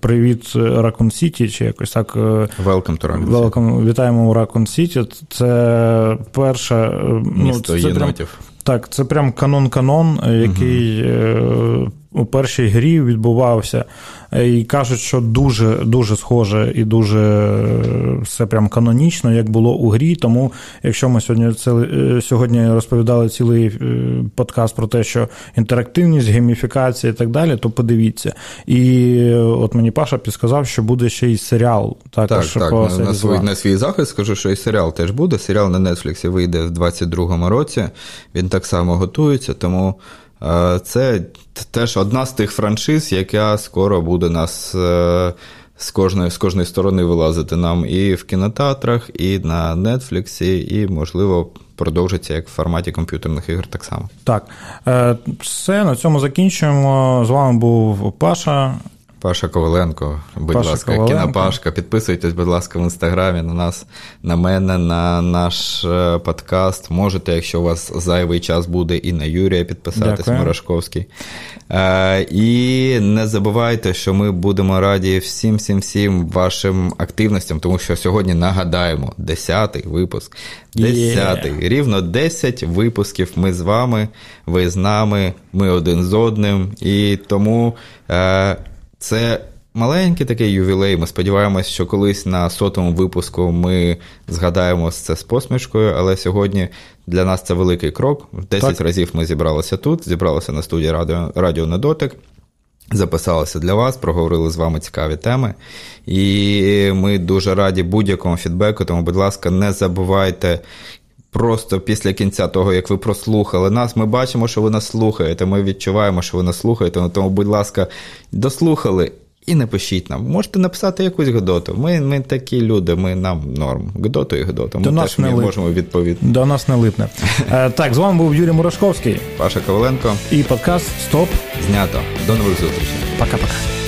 Привіт, Ракон Сіті, чи якось так. Welcome to Raccoon Welcome. Вітаємо у Ракон Сіті. Це перша ну, Місто це єнотів. Так, це прям канон-канон, який угу. у першій грі відбувався. І кажуть, що дуже дуже схоже і дуже е, все прям канонічно, як було у грі. Тому, якщо ми сьогодні це е, сьогодні розповідали цілий е, подкаст про те, що інтерактивність, гейміфікація і так далі, то подивіться. І от мені Паша підсказав, що буде ще й серіал. Також так, так. По на, свій, на свій захист скажу, що і серіал теж буде. Серіал на Нетфліксі вийде в 22-му році. Він так само готується, тому. Це теж одна з тих франшиз, яка скоро буде нас е, з кожної з кожної сторони вилазити нам і в кінотеатрах, і на Нетфліксі, і, можливо, продовжиться як в форматі комп'ютерних ігор так само. Так, е, все, на цьому закінчуємо. З вами був Паша. Паша Коваленко, будь Паша ласка, Коваленко. кінопашка. Підписуйтесь, будь ласка, в інстаграмі на нас, на мене, на наш е, подкаст. Можете, якщо у вас зайвий час буде, і на Юрія підписатись, Морошковський. Е, І не забувайте, що ми будемо раді всім всім всім вашим активностям, тому що сьогодні нагадаємо 10-й випуск. 10-й. Yeah. Рівно 10 випусків. Ми з вами, ви з нами, ми один з одним. І тому. Е, це маленький такий ювілей. Ми сподіваємось, що колись на сотому випуску ми згадаємо це з посмішкою, але сьогодні для нас це великий крок. Десять разів ми зібралися тут, зібралися на студії Радіо, Радіо на дотик. Записалися для вас, проговорили з вами цікаві теми. І ми дуже раді будь-якому фідбеку. Тому, будь ласка, не забувайте просто після кінця того, як ви прослухали нас, ми бачимо, що ви нас слухаєте. Ми відчуваємо, що ви нас слухаєте. Тому, будь ласка, дослухали. І напишіть нам. Можете написати якусь Гдоту. Ми ми такі люди, ми нам норм. Гдоту і Гдоту. Ми До теж не можемо відповісти. До нас не липне. Е, так, з вами був Юрій Мурашковський, Паша Коваленко і подкаст Стоп. Знято. До нових зустрічей. Пока-пока.